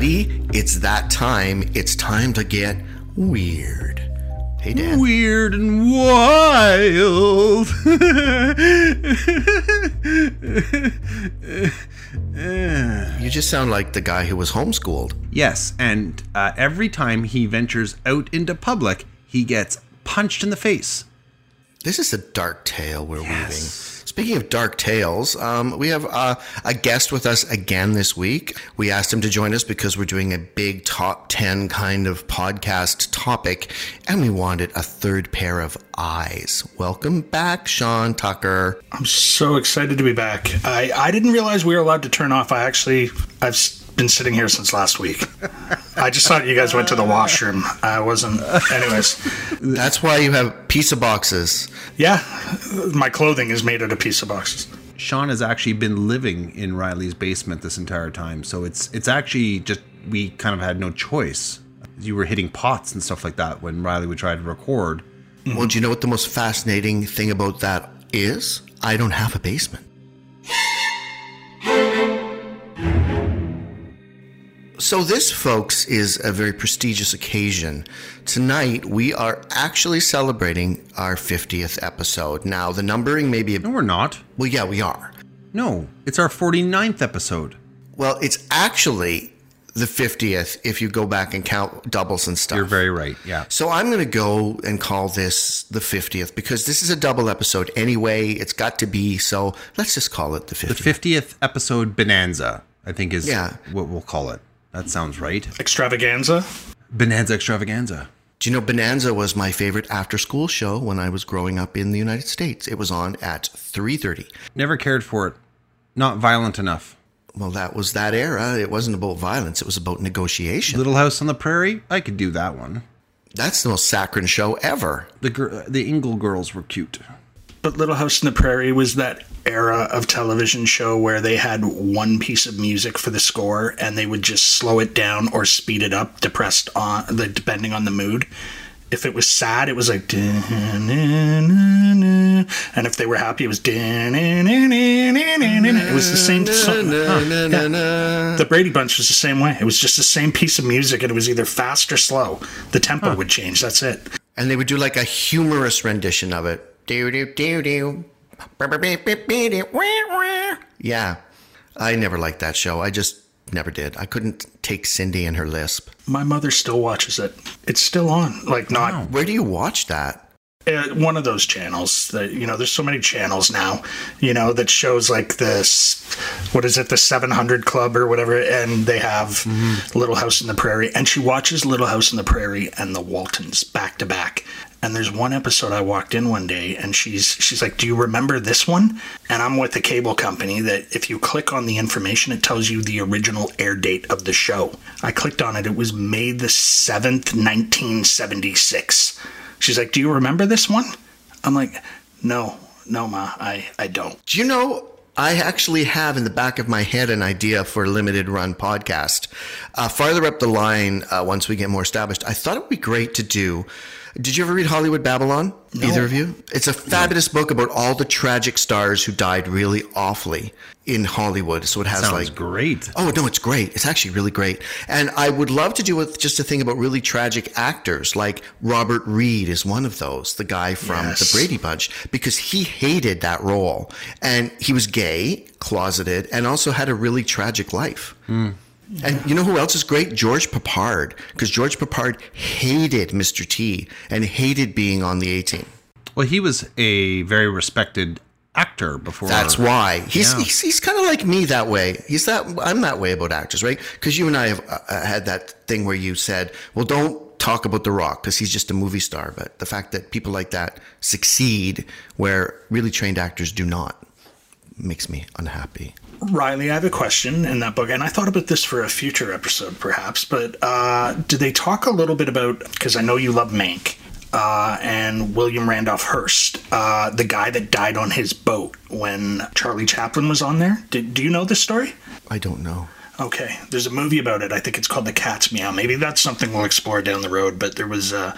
everybody. It's that time. It's time to get weird. Hey, Dan. Weird and wild. You just sound like the guy who was homeschooled. yes, and uh, every time he ventures out into public, he gets punched in the face. This is a dark tale we're weaving. Speaking of dark tales, um, we have uh, a guest with us again this week. We asked him to join us because we're doing a big top 10 kind of podcast topic, and we wanted a third pair of eyes. Welcome back, Sean Tucker. I'm so excited to be back. I, I didn't realize we were allowed to turn off. I actually I've been sitting here since last week. I just thought you guys went to the washroom. I wasn't. Anyways, That's why you have pizza boxes. yeah, my clothing is made out of pizza boxes. Sean has actually been living in Riley's basement this entire time, so it's it's actually just we kind of had no choice. You were hitting pots and stuff like that when Riley would try to record. Well, do you know what the most fascinating thing about that is? I don't have a basement. So, this, folks, is a very prestigious occasion. Tonight, we are actually celebrating our 50th episode. Now, the numbering may be a. No, we're not. Well, yeah, we are. No, it's our 49th episode. Well, it's actually the 50th if you go back and count doubles and stuff. You're very right. Yeah. So I'm going to go and call this the 50th because this is a double episode anyway. It's got to be. So let's just call it the 50th. The 50th episode bonanza, I think is Yeah. what we'll call it. That sounds right. Extravaganza. Bonanza extravaganza. Do you know Bonanza was my favorite after school show when I was growing up in the United States? It was on at 3:30. Never cared for it. Not violent enough. Well, that was that era. It wasn't about violence, it was about negotiation. Little House on the Prairie, I could do that one. That's the most saccharine show ever. The gir- the Ingalls girls were cute. But Little House in the Prairie was that era of television show where they had one piece of music for the score and they would just slow it down or speed it up, depressed on the depending on the mood. If it was sad, it was like, and if they were happy, it was. It was the same song. The Brady Bunch was the same way. It was just the same piece of music, and it was either fast or slow. The tempo would change. That's it. And they would do like a humorous rendition of it. Do do do do. Yeah. I never liked that show. I just never did. I couldn't take Cindy and her lisp. My mother still watches it. It's still on. Like not Where do you watch that? uh, one of those channels that you know. There's so many channels now. You know that shows like this. What is it? The 700 Club or whatever, and they have Little House in the Prairie, and she watches Little House in the Prairie and the Waltons back to back. And there's one episode I walked in one day, and she's she's like, "Do you remember this one?" And I'm with the cable company that if you click on the information, it tells you the original air date of the show. I clicked on it; it was May the seventh, 1976. She's like, "Do you remember this one?" I'm like, "No, no, ma, I I don't." Do you know? I actually have in the back of my head an idea for a limited run podcast. Uh, farther up the line, uh, once we get more established, I thought it would be great to do. Did you ever read Hollywood Babylon? Either of you? It's a fabulous book about all the tragic stars who died really awfully in Hollywood. So it has Sounds like great. Oh no, it's great. It's actually really great. And I would love to do with just a thing about really tragic actors, like Robert Reed is one of those, the guy from Yes. the Brady Bunch, because he hated that role. And he was gay, closeted, and also had a really tragic life. Hmm. And you know who else is great? George Peppard, because George Peppard hated Mr. T and hated being on the A team. Well, he was a very respected actor before. That's why he's Yeah. he's, he's kind of like me that way. He's that I'm that way about actors, right? Because you and I have uh, had that thing where you said, "Well, don't talk about The Rock because he's just a movie star." But the fact that people like that succeed where really trained actors do not makes me unhappy. Riley, I have a question in that book, and I thought about this for a future episode, perhaps. But uh, did they talk a little bit about? Because I know you love Mank uh, and William Randolph Hearst, uh, the guy that died on his boat when Charlie Chaplin was on there. Did, do you know this story? I don't know. Okay, there's a movie about it. I think it's called The Cat's Meow. Maybe that's something we'll explore down the road. But there was uh,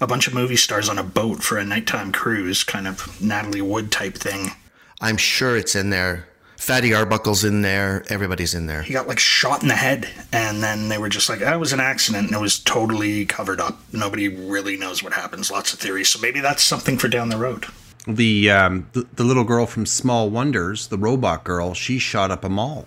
a bunch of movie stars on a boat for a nighttime cruise, kind of Natalie Wood type thing. I'm sure it's in there. Fatty Arbuckle's in there. Everybody's in there. He got like shot in the head, and then they were just like, "That was an accident," and it was totally covered up. Nobody really knows what happens. Lots of theories. So maybe that's something for down the road. The, um, the the little girl from Small Wonders, the robot girl, she shot up a mall.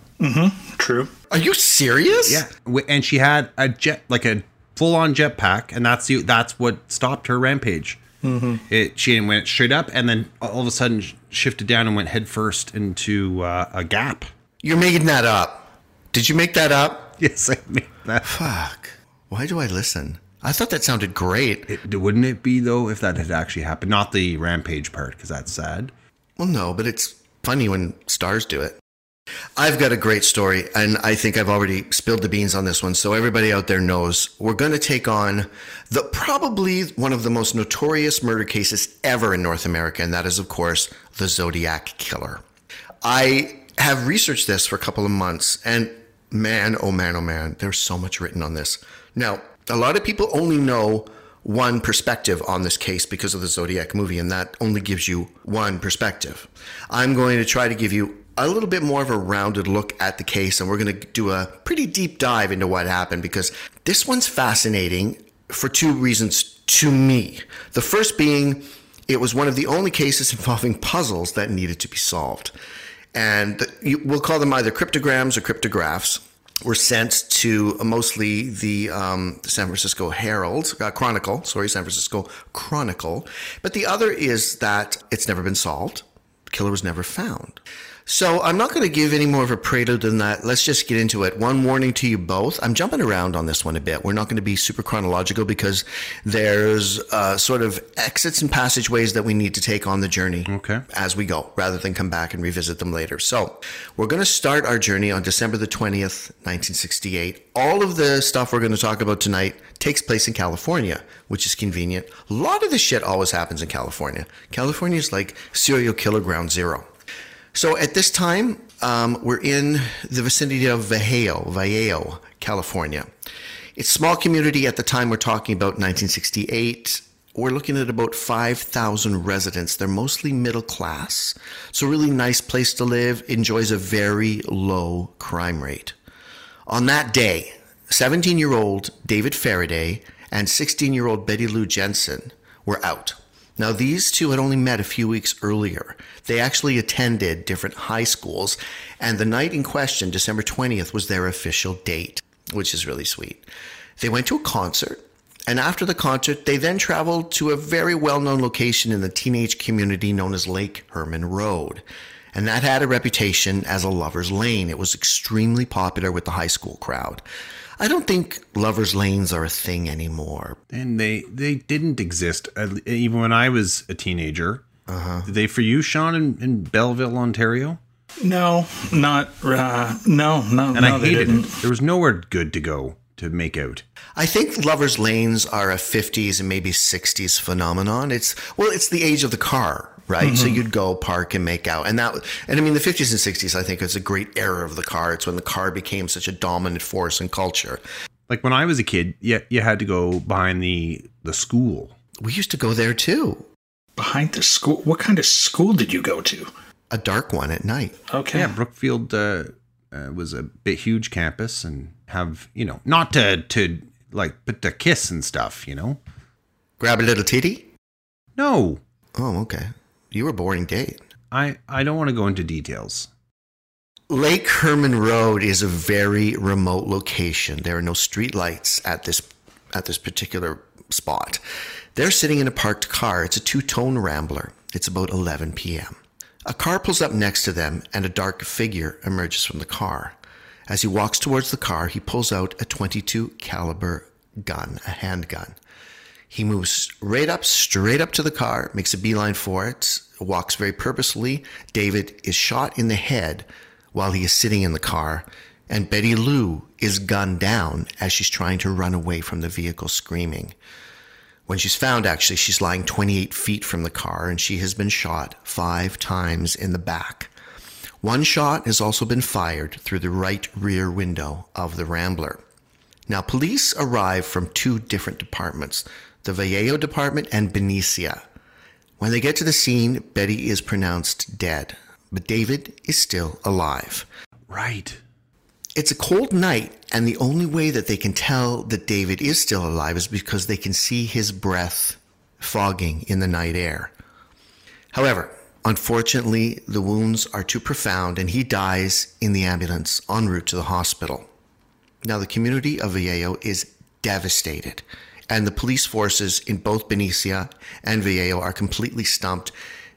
True. Are you serious? Yeah, and she had a jet, like a full-on jetpack, and that's you. that's what stopped her rampage. Mm-hmm. It she went straight up, and then all of a sudden shifted down and went headfirst into uh, a gap. You're making that up. Did you make that up? Yes, I made that. Fuck. Why do I listen? I thought that sounded great. It, wouldn't it be though if that had actually happened? Not the rampage part, because that's sad. Well, no, but it's funny when stars do it. I've got a great story, and I think I've already spilled the beans on this one, so everybody out there knows. We're going to take on the probably one of the most notorious murder cases ever in North America, and that is, of course, the Zodiac Killer. I have researched this for a couple of months, and man, oh man, oh man, there's so much written on this. Now, a lot of people only know one perspective on this case because of the Zodiac movie, and that only gives you one perspective. I'm going to try to give you a little bit more of a rounded look at the case, and we're going to do a pretty deep dive into what happened because this one's fascinating for two reasons to me. The first being it was one of the only cases involving puzzles that needed to be solved. And you, we'll call them either cryptograms or cryptographs were sent to mostly the um, San Francisco Herald, uh, Chronicle, sorry, San Francisco Chronicle. But the other is that it's never been solved. The killer was never found. So I'm not going to give any more of a prelude than that. Let's just get into it. One warning to you both. I'm jumping around on this one a bit. We're not going to be super chronological because there's uh, sort of exits and passageways that we need to take on the journey Okay. as we go, rather than come back and revisit them later. So we're going to start our journey on December the 20th, 1968. All of the stuff we're going to talk about tonight takes place in California, which is convenient. A lot of this shit always happens in California. California is like serial killer ground zero. So at this time, um, we're in the vicinity of Vallejo, Vallejo, California. It's a small community at the time we're talking about 1968. We're looking at about 5,000 residents. They're mostly middle class. So really nice place to live, enjoys a very low crime rate. On that day, 17 year old David Faraday and 16 year old Betty Lou Jensen were out. Now, these two had only met a few weeks earlier. They actually attended different high schools, and the night in question, December 20th, was their official date, which is really sweet. They went to a concert, and after the concert, they then traveled to a very well known location in the teenage community known as Lake Herman Road. And that had a reputation as a lover's lane. It was extremely popular with the high school crowd. I don't think lovers' lanes are a thing anymore. And they they didn't exist uh, even when I was a teenager. Uh-huh. Did they for you, Sean, in, in Belleville, Ontario? No, not uh, no, no. And no, I they hated didn't. it. There was nowhere good to go to make out. I think lovers' lanes are a 50s and maybe 60s phenomenon. It's well, it's the age of the car, right? So you'd go park and make out, and that, and I mean the 50s and 60s. I think is a great era of the car. It's when the car became such a dominant force in culture. Like when I was a kid, you, you had to go behind the the school. We used to go there too. Behind the school. What kind of school did you go to? A dark one at night. Okay. Yeah, Brookfield uh, uh, was a bit huge campus and have you know not to to like but to kiss and stuff. You know, Grab a little titty. no, Oh, okay. You were a boring date. I I don't want to go into details. Lake Herman Road is a very remote location. There are no street lights at this at this particular spot. They're sitting in a parked car. It's a two-tone Rambler. It's about 11 p.m. A car pulls up next to them and a dark figure emerges from the car. As he walks towards the car, he pulls out a 22 caliber gun, a handgun. He moves right up, straight up to the car, makes a beeline for it, walks very purposefully. David is shot in the head while he is sitting in the car, and Betty Lou is gunned down as she's trying to run away from the vehicle screaming. When she's found, actually, she's lying 28 feet from the car and she has been shot five times in the back. One shot has also been fired through the right rear window of the Rambler. Now, police arrive from two different departments the Vallejo Department and Benicia. When they get to the scene, Betty is pronounced dead. but David is still alive. Right. It's a cold night, and the only way that they can tell that David is still alive is because they can see his breath fogging in the night air. However, unfortunately, the wounds are too profound, and he dies in the ambulance en route to the hospital. Now, the community of Vallejo is devastated, and the police forces in both Benicia and Vallejo are completely stumped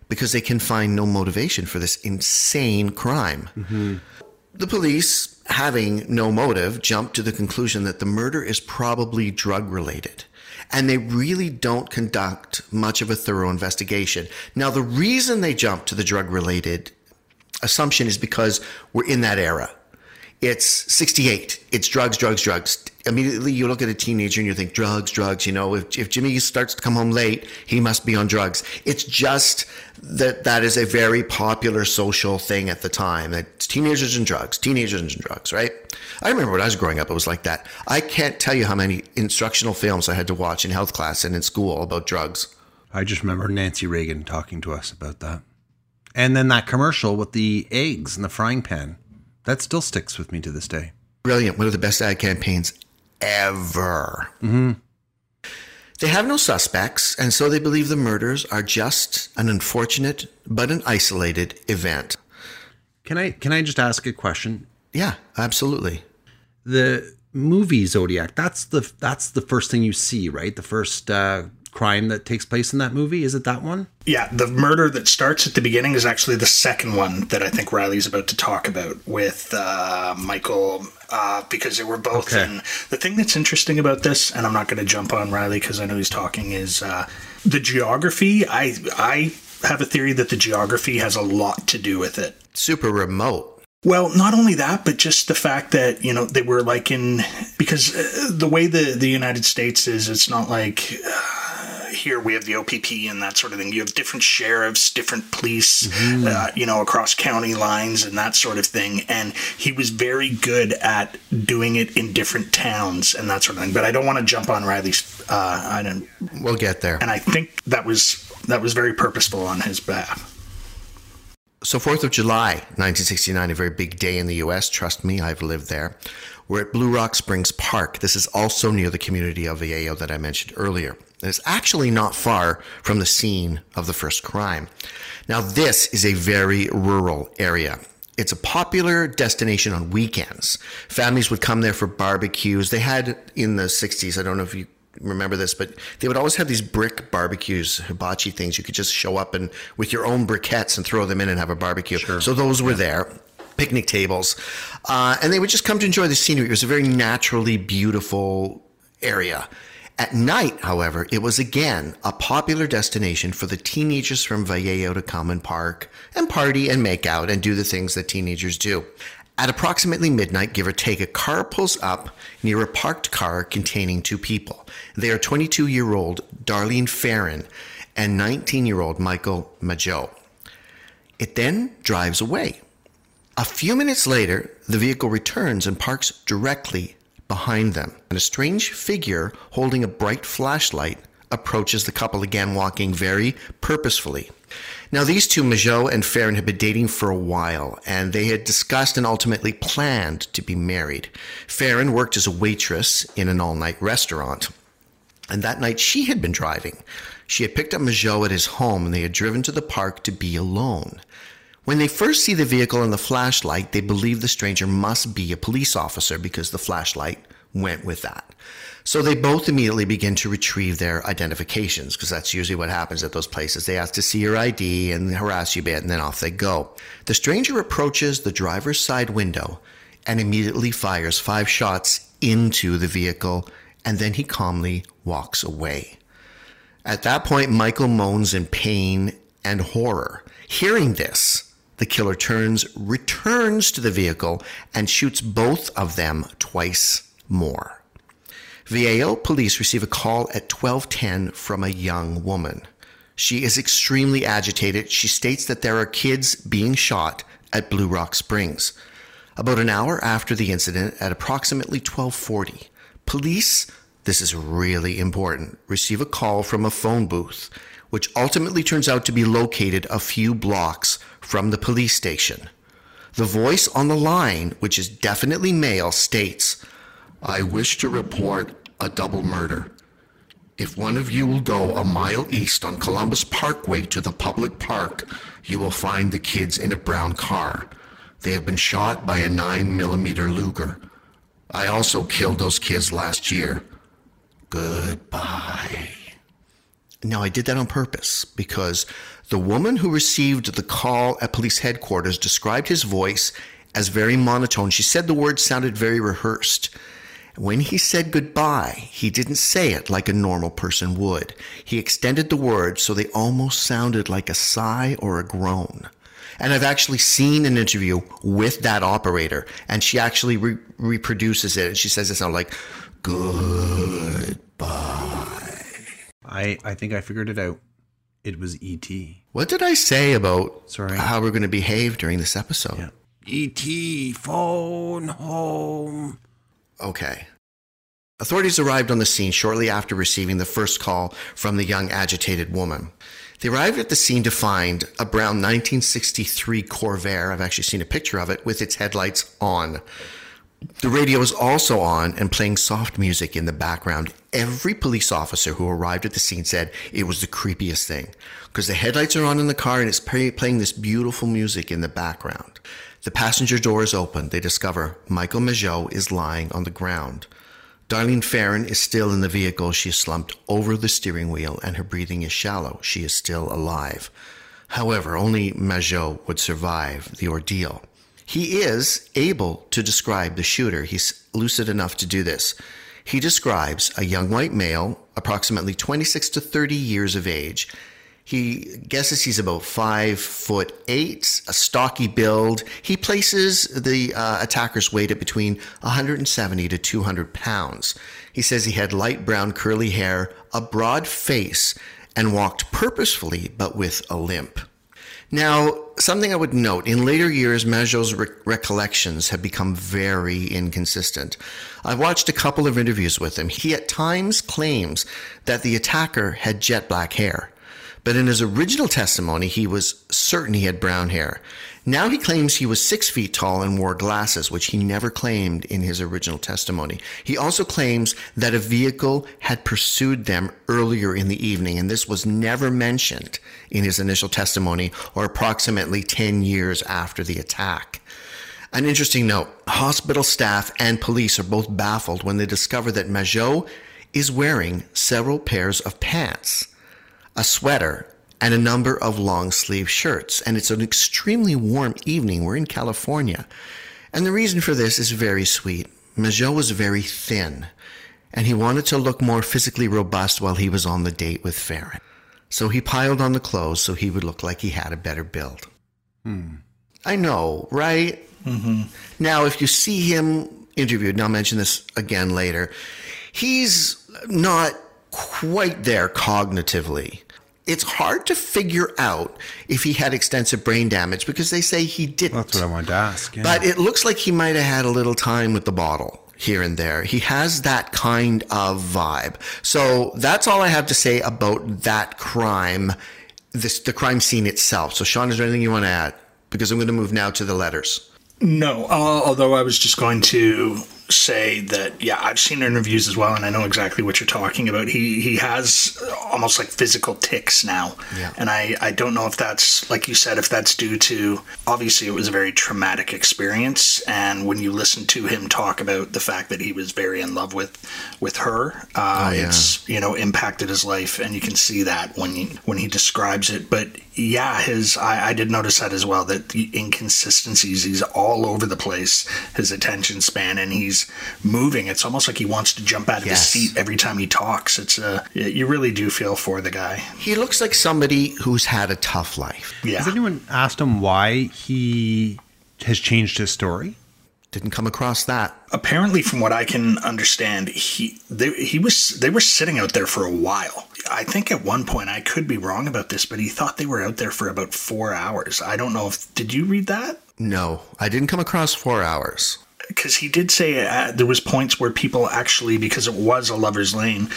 because they can find no motivation for this insane crime. The police, having no motive, jump to the conclusion that the murder is probably drug related. And they really don't conduct much of a thorough investigation. Now, the reason they jump to the drug related assumption is because we're in that era. It's 68. It's drugs, drugs, drugs. Immediately you look at a teenager and you think drugs, drugs. You know, if, if Jimmy starts to come home late, he must be on drugs. It's just that that is a very popular social thing at the time that teenagers and drugs, teenagers and drugs, right? I remember when I was growing up, it was like that. I can't tell you how many instructional films I had to watch in health class and in school about drugs. I just remember Nancy Reagan talking to us about that. And then that commercial with the eggs in the frying pan. That still sticks with me to this day. Brilliant. One of the best ad campaigns ever. Mm-hmm. They have no suspects, and so they believe the murders are just an unfortunate but an isolated event. Can I can I just ask a question? Yeah, absolutely. The movie Zodiac, that's the that's the first thing you see, right? The first uh, crime that takes place in that movie. Is it that one? Yeah, the murder that starts at the beginning is actually the second one that I think Riley's about to talk about with uh, Michael, uh, because they were both Okay. in. The thing that's interesting about this, and I'm not going to jump on Riley because I know he's talking, is uh, the geography. I I have a theory that the geography has a lot to do with it. Super remote. Well, not only that, but just the fact that you know they were like in because uh, the way the the United States is, it's not like uh, here we have the OPP and that sort of thing. You have different sheriffs, different police, uh, you know, across county lines and that sort of thing. And he was very good at doing it in different towns and that sort of thing. But I don't want to jump on Riley's. Uh, I don't, We'll get there. and I think that was that was very purposeful on his behalf. So, 4th of July, 1969, a very big day in the US. Trust me, I've lived there. We're at Blue Rock Springs Park. This is also near the community of Vallejo that I mentioned earlier. And it's actually not far from the scene of the first crime. Now, this is a very rural area. It's a popular destination on weekends. Families would come there for barbecues. They had in the 60s, I don't know if you remember this, but they would always have these brick barbecues, hibachi things. You could just show up and with your own briquettes and throw them in and have a barbecue. So those were there. Picnic tables, uh, and they would just come to enjoy the scenery. It was a very naturally beautiful area. At night, however, it was again a popular destination for the teenagers from Vallejo to come and park and party and make out and do the things that teenagers do. At approximately midnight, give or take, a car pulls up near a parked car containing two people. They are 22 year old Darlene Ferrin and 19 year old Michael Mageau. It then drives away. A few minutes later, the vehicle returns and parks directly behind them. And a strange figure holding a bright flashlight approaches the couple again, walking very purposefully. Now, these two, Mageau and Ferrin, had been dating for a while, and they had discussed and ultimately planned to be married. Ferrin worked as a waitress in an all night restaurant, and that night she had been driving. She had picked up Mageau at his home, and they had driven to the park to be alone. When they first see the vehicle and the flashlight, they believe the stranger must be a police officer because the flashlight went with that. So they both immediately begin to retrieve their identifications because that's usually what happens at those places. They ask to see your ID and harass you a bit and then off they go. The stranger approaches the driver's side window and immediately fires five shots into the vehicle and then he calmly walks away. At that point, Michael moans in pain and horror. Hearing this, the killer turns, returns to the vehicle, and shoots both of them twice more. Vallejo police receive a call at 1210 from a young woman. She is extremely agitated. She states that there are kids being shot at Blue Rock Springs. About an hour after the incident, at approximately 1240, police, this is really important, receive a call from a phone booth, which ultimately turns out to be located a few blocks from the police station. The voice on the line, which is definitely male, states, I wish to report a double murder. If one of you will go a mile east on Columbus Parkway to the public park, you will find the kids in a brown car. They have been shot by a 9 millimeter Luger. I also killed those kids last year. Goodbye. Now, I did that on purpose because the woman who received the call at police headquarters described his voice as very monotone. She said the words sounded very rehearsed. When he said goodbye, he didn't say it like a normal person would. He extended the words so they almost sounded like a sigh or a groan. And I've actually seen an interview with that operator, and she actually re- reproduces it, and she says it sounds like goodbye. I I think I figured it out. It was E.T. What did I say about Sorry. how we're going to behave during this episode? Yeah. E.T. phone home. Okay. Authorities arrived on the scene shortly after receiving the first call from the young agitated woman. They arrived at the scene to find a brown 1963 Corvair. I've actually seen a picture of it with its headlights on. The radio was also on and playing soft music in the background. Every police officer who arrived at the scene said it was the creepiest thing because the headlights are on in the car and it's play- playing this beautiful music in the background. The passenger door is open. They discover Michael Mageau is lying on the ground. Darlene Ferrin is still in the vehicle. She is slumped over the steering wheel and her breathing is shallow. She is still alive. However, only Mageau would survive the ordeal. He is able to describe the shooter. He's lucid enough to do this. He describes a young white male, approximately 26 to 30 years of age. He guesses he's about five foot eight, a stocky build. He places the uh, attacker's weight at between 170 to 200 pounds. He says he had light brown curly hair, a broad face, and walked purposefully but with a limp. Now, something I would note in later years, Mageau's re- recollections have become very inconsistent. I've watched a couple of interviews with him. He at times claims that the attacker had jet black hair, but in his original testimony, he was certain he had brown hair. Now he claims he was six feet tall and wore glasses, which he never claimed in his original testimony. He also claims that a vehicle had pursued them earlier in the evening, and this was never mentioned in his initial testimony or approximately 10 years after the attack. An interesting note hospital staff and police are both baffled when they discover that Mageau is wearing several pairs of pants, a sweater, and a number of long sleeve shirts. And it's an extremely warm evening. We're in California. And the reason for this is very sweet. Mageau was very thin, and he wanted to look more physically robust while he was on the date with Ferrin. So he piled on the clothes so he would look like he had a better build. Hmm. I know, right? Mm-hmm. Now, if you see him interviewed, and I'll mention this again later, he's not quite there cognitively. It's hard to figure out if he had extensive brain damage because they say he didn't. That's what I wanted to ask. yeah. But it looks like he might have had a little time with the bottle here and there. He has that kind of vibe. So that's all I have to say about that crime, this, the crime scene itself. So, Sean, is there anything you want to add? Because I'm going to move now to the letters. No, uh, although I was just going to say that yeah, I've seen interviews as well, and I know exactly what you're talking about. He he has almost like physical ticks now, Yeah. and I I don't know if that's like you said if that's due to obviously it was a very traumatic experience, and when you listen to him talk about the fact that he was very in love with with her, uh, Oh, yeah. it's you know impacted his life, and you can see that when he when he describes it. But yeah, his I, I did notice that as well that the inconsistencies. He's all over the place. His attention span, and he's moving. It's almost like he wants to jump out of Yes. his seat every time he talks. It's uh, you really do feel for the guy. He looks like somebody who's had a tough life. Yeah. Has anyone asked him why he has changed his story? Didn't come across that. apparently from what i can understand he they, he was they were sitting out there for a while i think at one point i could be wrong about this but he thought they were out there for about four hours i don't know if did you read that No, I didn't come across four hours. because he did say uh, there was points where people actually because it was a lover's lane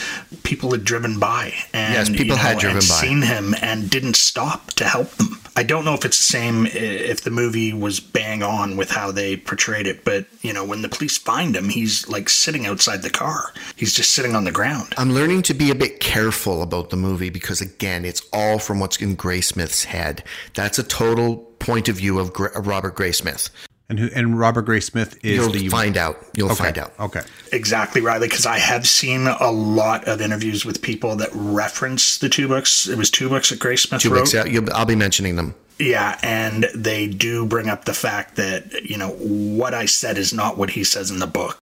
people had driven by and Yes, people you know, had driven by. seen him and didn't stop to help them I don't know if it's the same eh, if the movie was bang on with how they portrayed it, but you know, when the police find him, he's like sitting outside the car. He's just sitting on the ground. I'm learning to be a bit careful about the movie because again, it's all from what's in Graysmith's head. That's a total point of view of Robert Graysmith. And who and Robert Graysmith is You'll the find out. You'll okay. find out. Okay. Exactly, Riley, because I have seen a lot of interviews with people that reference the two books. It was two books that Graysmith Two wrote. weeks out, you'll, I'll be mentioning them. Yeah, and they do bring up the fact that, you know, what I said is not what he says in the book.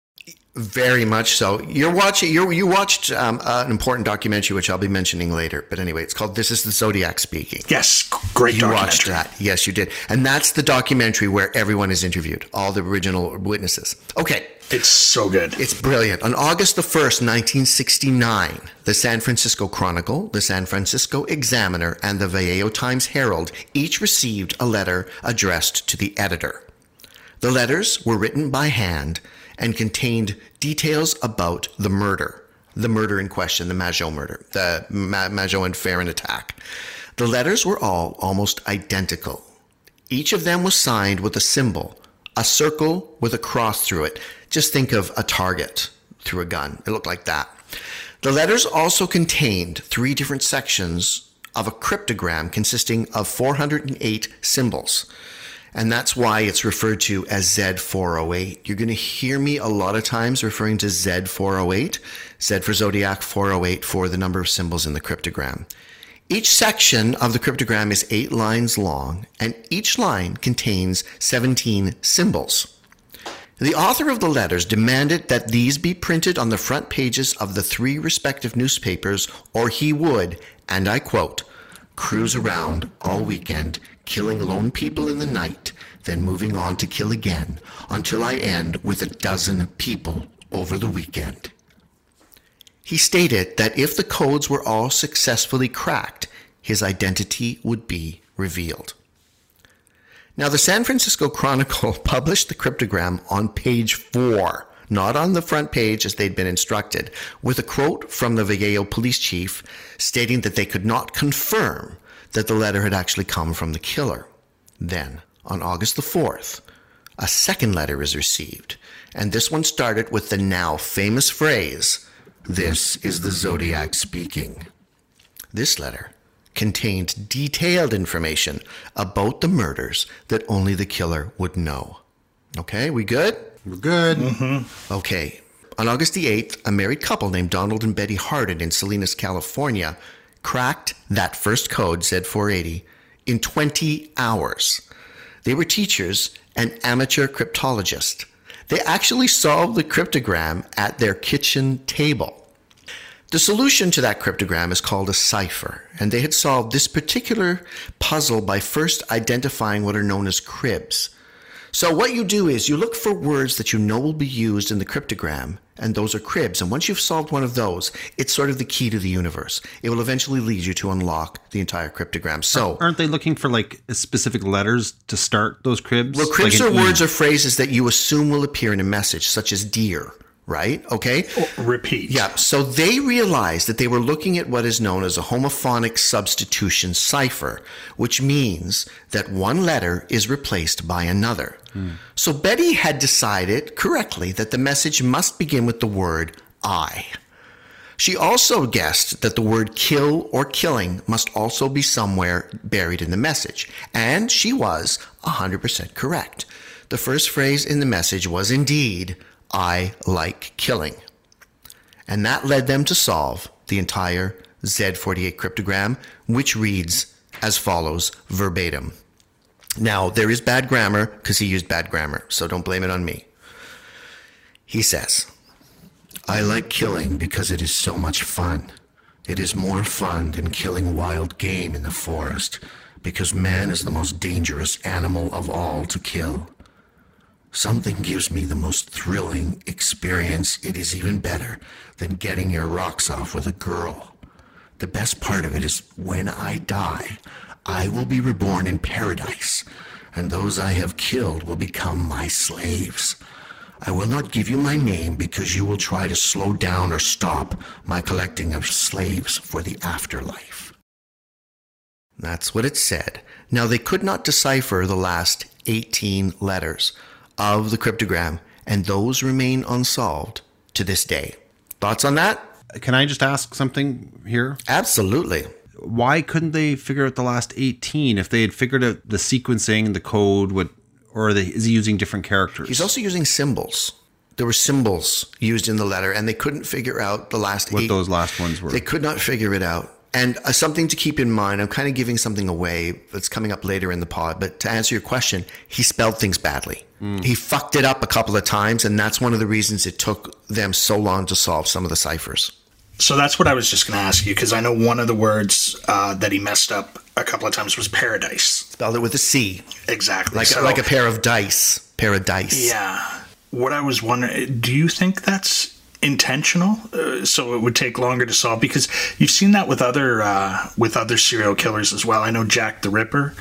Very much so. You're watching. You you watched um, uh, an important documentary, which I'll be mentioning later. But anyway, it's called "This Is the Zodiac Speaking." Yes, great You watched that? Yes, you did. And that's the documentary where everyone is interviewed, all the original witnesses. Okay, It's so good. it's brilliant. On August the 1st, 1969, the San Francisco Chronicle, the San Francisco Examiner, and the Vallejo Times Herald each received a letter addressed to the editor. The letters were written by hand and contained details about the murder, the murder in question, the Mageau murder, the Ma- Mageau and Ferrin attack. The letters were all almost identical. Each of them was signed with a symbol, a circle with a cross through it. Just think of a target through a gun. It looked like that. The letters also contained three different sections of a cryptogram consisting of 408 symbols. And that's why it's referred to as Z408. You're going to hear me a lot of times referring to Z408, Z for zodiac, 408 for the number of symbols in the cryptogram. Each section of the cryptogram is eight lines long, and each line contains 17 symbols. The author of the letters demanded that these be printed on the front pages of the three respective newspapers, or he would, and I quote, cruise around all weekend, killing lone people in the night, then moving on to kill again, until I end with a dozen people over the weekend. He stated that if the codes were all successfully cracked, his identity would be revealed. Now, the San Francisco Chronicle published the cryptogram on page four, not on the front page as they'd been instructed, with a quote from the Vallejo police chief stating that they could not confirm that the letter had actually come from the killer. Then, on August the 4th, a second letter is received, and this one started with the now famous phrase, This is the Zodiac speaking. This letter contained detailed information about the murders that only the killer would know. Okay, we good? We're good. Mm-hmm. Okay. On August the 8th, a married couple named Donald and Betty Harden in Salinas, California, cracked that first code, Z480, in 20 hours. They were teachers and amateur cryptologists. They actually solved the cryptogram at their kitchen table. The solution to that cryptogram is called a cipher, and they had solved this particular puzzle by first identifying what are known as cribs. So what you do is you look for words that you know will be used in the cryptogram, and those are cribs. And once you've solved one of those, it's sort of the key to the universe. It will eventually lead you to unlock the entire cryptogram. So Aren't they looking for like specific letters to start those cribs? Well, cribs Like are an E. words or phrases that you assume will appear in a message, such as dear, right? Okay. Oh, repeat. Yeah, so they realized that they were looking at what is known as a homophonic substitution cipher, which means that one letter is replaced by another. Hmm. So Betty had decided correctly that the message must begin with the word I. She also guessed that the word kill or killing must also be somewhere buried in the message, and she was 100% correct. The first phrase in the message was indeed, I like killing. And that led them to solve the entire Z48 cryptogram, which reads as follows verbatim. Now, there is bad grammar because he used bad grammar, so don't blame it on me. He says, I like killing because it is so much fun. It is more fun than killing wild game in the forest because man is the most dangerous animal of all to kill. Something gives me the most thrilling experience. It is even better than getting your rocks off with a girl. The best part of it is when I die, I will be reborn in paradise, and those I have killed will become my slaves. I will not give you my name because you will try to slow down or stop my collecting of slaves for the afterlife. That's what it said. Now, they could not decipher the last 18 letters of the cryptogram, and those remain unsolved to this day. Thoughts on that? Can I just ask something here? Absolutely. Why couldn't they figure out the last 18 if they had figured out the sequencing, the code, what or they, is he using different characters? He's also using symbols. There were symbols used in the letter, and they couldn't figure out the last what eight. those last ones were. They could not figure it out. And uh, something to keep in mind, I'm kind of giving something away that's coming up later in the pod, but to answer your question, he spelled things badly. He fucked it up a couple of times, and that's one of the reasons it took them so long to solve some of the ciphers. So that's what I was just going to ask you because I know one of the words uh, that he messed up a couple of times was paradise. Spelled it with a C, Exactly. like, So- like a pair of dice. Paradise. Yeah. What I was wondering, do you think that's intentional? Uh, so it would take longer to solve because you've seen that with other uh, with other serial killers as well. I know Jack the Ripper.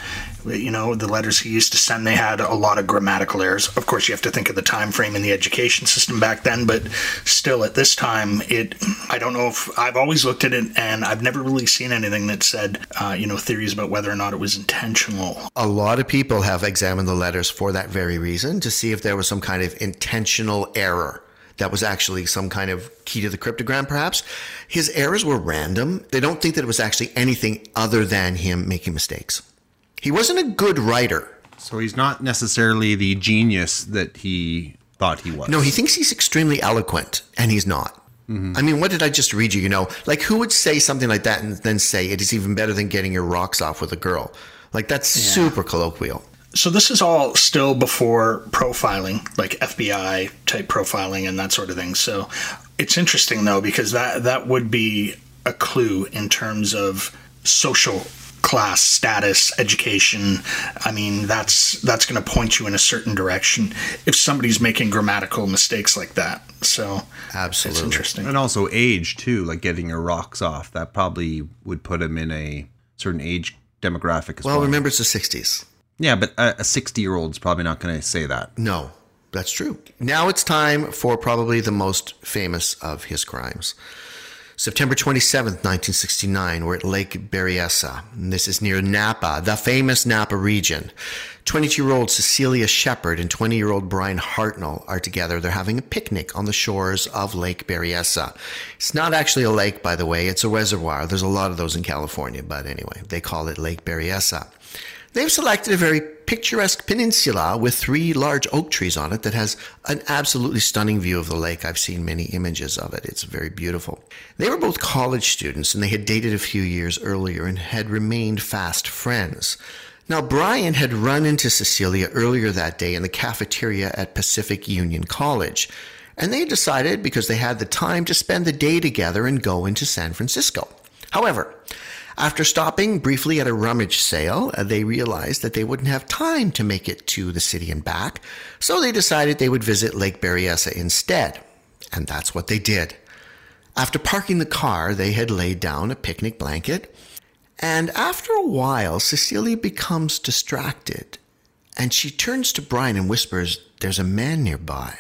You know the letters he used to send; they had a lot of grammatical errors. Of course, you have to think of the time frame in the education system back then, but still, at this time, it. I don't know if I've always looked at it, and I've never really seen anything that said, uh, you know, theories about whether or not it was intentional. A lot of people have examined the letters for that very reason to see if there was some kind of intentional error that was actually some kind of key to the cryptogram, perhaps. His errors were random. They don't think that it was actually anything other than him making mistakes. He wasn't a good writer. so he's not necessarily the genius that he thought he was. No, he thinks he's extremely eloquent, and he's not. Mm-hmm. I mean, what did I just read you? You know, like who would say something like that and then say it is even better than getting your rocks off with a girl? Like that's super colloquial. So this is all still before profiling, like FBI type profiling and that sort of thing. So it's interesting though because that that would be a clue in terms of social class status education i mean that's that's going to point you in a certain direction if somebody's making grammatical mistakes like that so Absolutely. it's interesting and also age too, like getting your rocks off. That probably would put him in a certain age demographic as well. Well, remember it's the 60s. Yeah, but a 60 year old's probably not going to say that. No, that's true. Now it's time for probably the most famous of his crimes. September 27th, 1969, we're at Lake Berryessa. This is near Napa, the famous Napa region. 22 year old Cecilia Shepard and 20 year old Bryan Hartnell are together. They're having a picnic on the shores of Lake Berryessa. It's not actually a lake, by the way, it's a reservoir. There's a lot of those in California, but anyway, they call it Lake Berryessa. They've selected a very picturesque peninsula with three large oak trees on it that has an absolutely stunning view of the lake. I've seen many images of it. It's very beautiful. They were both college students and they had dated a few years earlier and had remained fast friends. Now, Brian had run into Cecilia earlier that day in the cafeteria at Pacific Union College, and they decided because they had the time to spend the day together and go into San Francisco. However, after stopping briefly at a rummage sale, uh, they realized that they wouldn't have time to make it to the city and back, so they decided they would visit Lake Berryessa instead. And that's what they did. After parking the car, they had laid down a picnic blanket, and after a while, Cecilia becomes distracted, and she turns to Brian and whispers, There's a man nearby.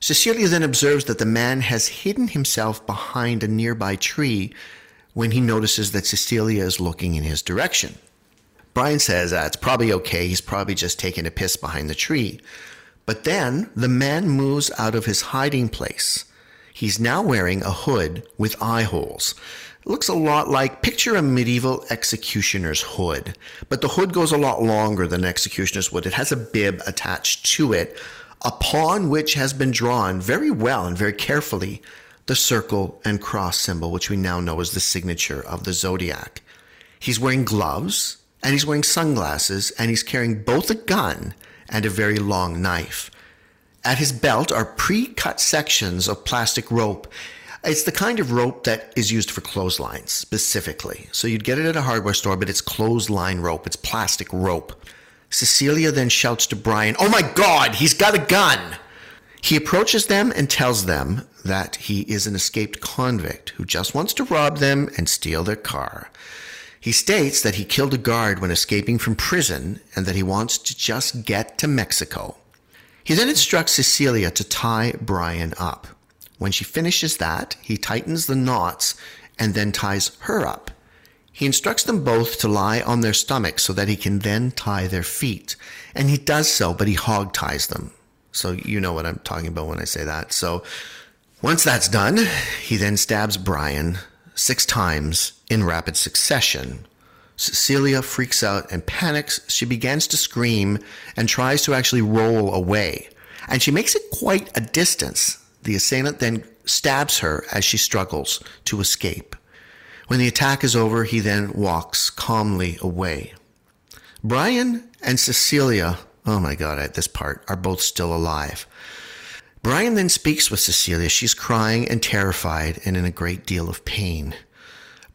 Cecilia then observes that the man has hidden himself behind a nearby tree when he notices that Cecilia is looking in his direction. Brian says uh, it's probably okay, he's probably just taking a piss behind the tree. But then the man moves out of his hiding place. He's now wearing a hood with eye holes. It looks a lot like picture a medieval executioner's hood, but the hood goes a lot longer than an executioner's would. It has a bib attached to it, upon which has been drawn very well and very carefully the circle and cross symbol, which we now know as the signature of the zodiac. He's wearing gloves and he's wearing sunglasses and he's carrying both a gun and a very long knife. At his belt are pre cut sections of plastic rope. It's the kind of rope that is used for clotheslines specifically. So you'd get it at a hardware store, but it's clothesline rope, it's plastic rope. Cecilia then shouts to Brian, Oh my God, he's got a gun! He approaches them and tells them that he is an escaped convict who just wants to rob them and steal their car. He states that he killed a guard when escaping from prison and that he wants to just get to Mexico. He then instructs Cecilia to tie Brian up. When she finishes that, he tightens the knots and then ties her up. He instructs them both to lie on their stomachs so that he can then tie their feet. And he does so, but he hog ties them. So you know what I'm talking about when I say that. So once that's done, he then stabs Bryan six times in rapid succession. Cecilia freaks out and panics. She begins to scream and tries to actually roll away. And she makes it quite a distance. The assailant then stabs her as she struggles to escape. When the attack is over, he then walks calmly away. Bryan and Cecilia, oh my God, at this part, are both still alive. Bryan then speaks with Cecilia. She's crying and terrified and in a great deal of pain.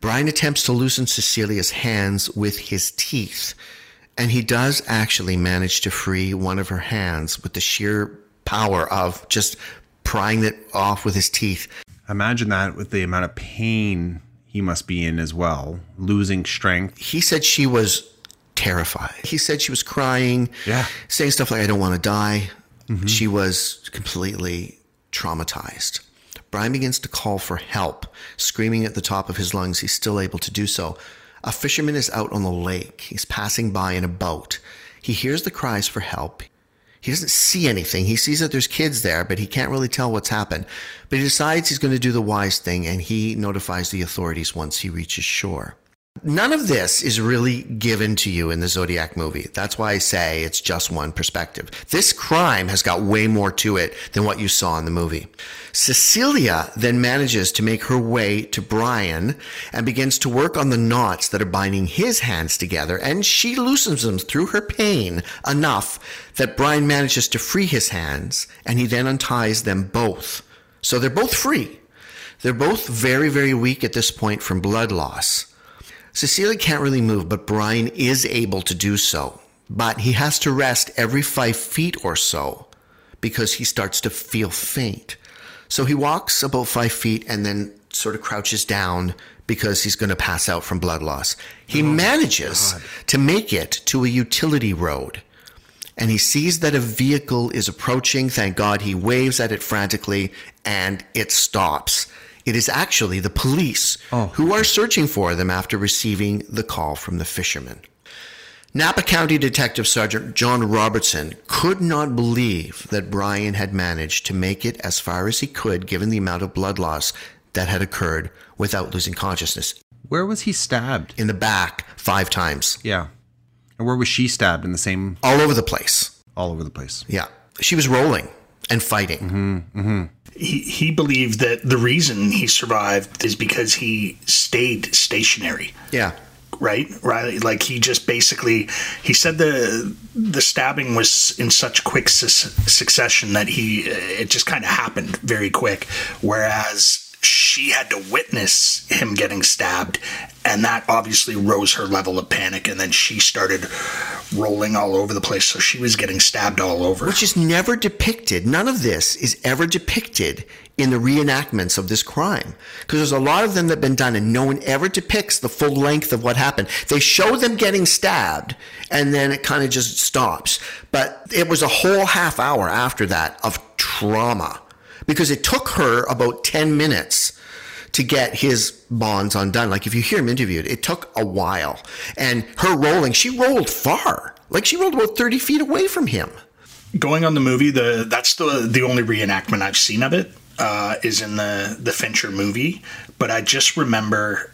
Bryan attempts to loosen Cecilia's hands with his teeth, and he does actually manage to free one of her hands with the sheer power of just prying it off with his teeth. Imagine that with the amount of pain he must be in as well, losing strength. He said she was terrified. He said she was crying, Yeah. saying stuff like, I don't want to die. Mm-hmm. She was completely traumatized. Bryan begins to call for help, screaming at the top of his lungs. He's still able to do so. A fisherman is out on the lake. He's passing by in a boat. He hears the cries for help. He doesn't see anything. He sees that there's kids there, but he can't really tell what's happened. But he decides he's going to do the wise thing and he notifies the authorities once he reaches shore. None of this is really given to you in the Zodiac movie. That's why I say it's just one perspective. This crime has got way more to it than what you saw in the movie. Cecilia then manages to make her way to Bryan and begins to work on the knots that are binding his hands together, and she loosens them through her pain enough that Bryan manages to free his hands, and he then unties them both. So they're both free. They're both very, very weak at this point from blood loss. Cecilia can't really move, but Bryan is able to do so. But he has to rest every five feet or so because he starts to feel faint. So he walks about five feet and then sort of crouches down because he's going to pass out from blood loss. He oh manages to make it to a utility road and he sees that a vehicle is approaching. Thank God he waves at it frantically and it stops. It is actually the police oh. who are searching for them after receiving the call from the fisherman. Napa County Detective Sergeant John Robertson could not believe that Bryan had managed to make it as far as he could given the amount of blood loss that had occurred without losing consciousness. Where was he stabbed? In the back, five times. Yeah. And where was she stabbed in the same All over the place. all over the place? Yeah. She was rolling and fighting. he, he believed that the reason he survived is because he stayed stationary Yeah. right right like he just basically he said the the stabbing was in such quick su- succession that he it just kind of happened very quick whereas she had to witness him getting stabbed and that obviously rose her level of panic and then she started rolling all over the place so she was getting stabbed all over which is never depicted. None of this is ever depicted in the reenactments of this crime because there's a lot of them that have been done and no one ever depicts the full length of what happened. They show them getting stabbed and then it kind of just stops. But it was a whole half hour after that of trauma because it took her about 10 minutes to get his bonds undone. Like if you hear him interviewed, it took a while. And her rolling, she rolled far. Like she rolled about 30 feet away from him. going on the movie the that's the the only reenactment i've seen of it uh, is in the the fincher movie but i just remember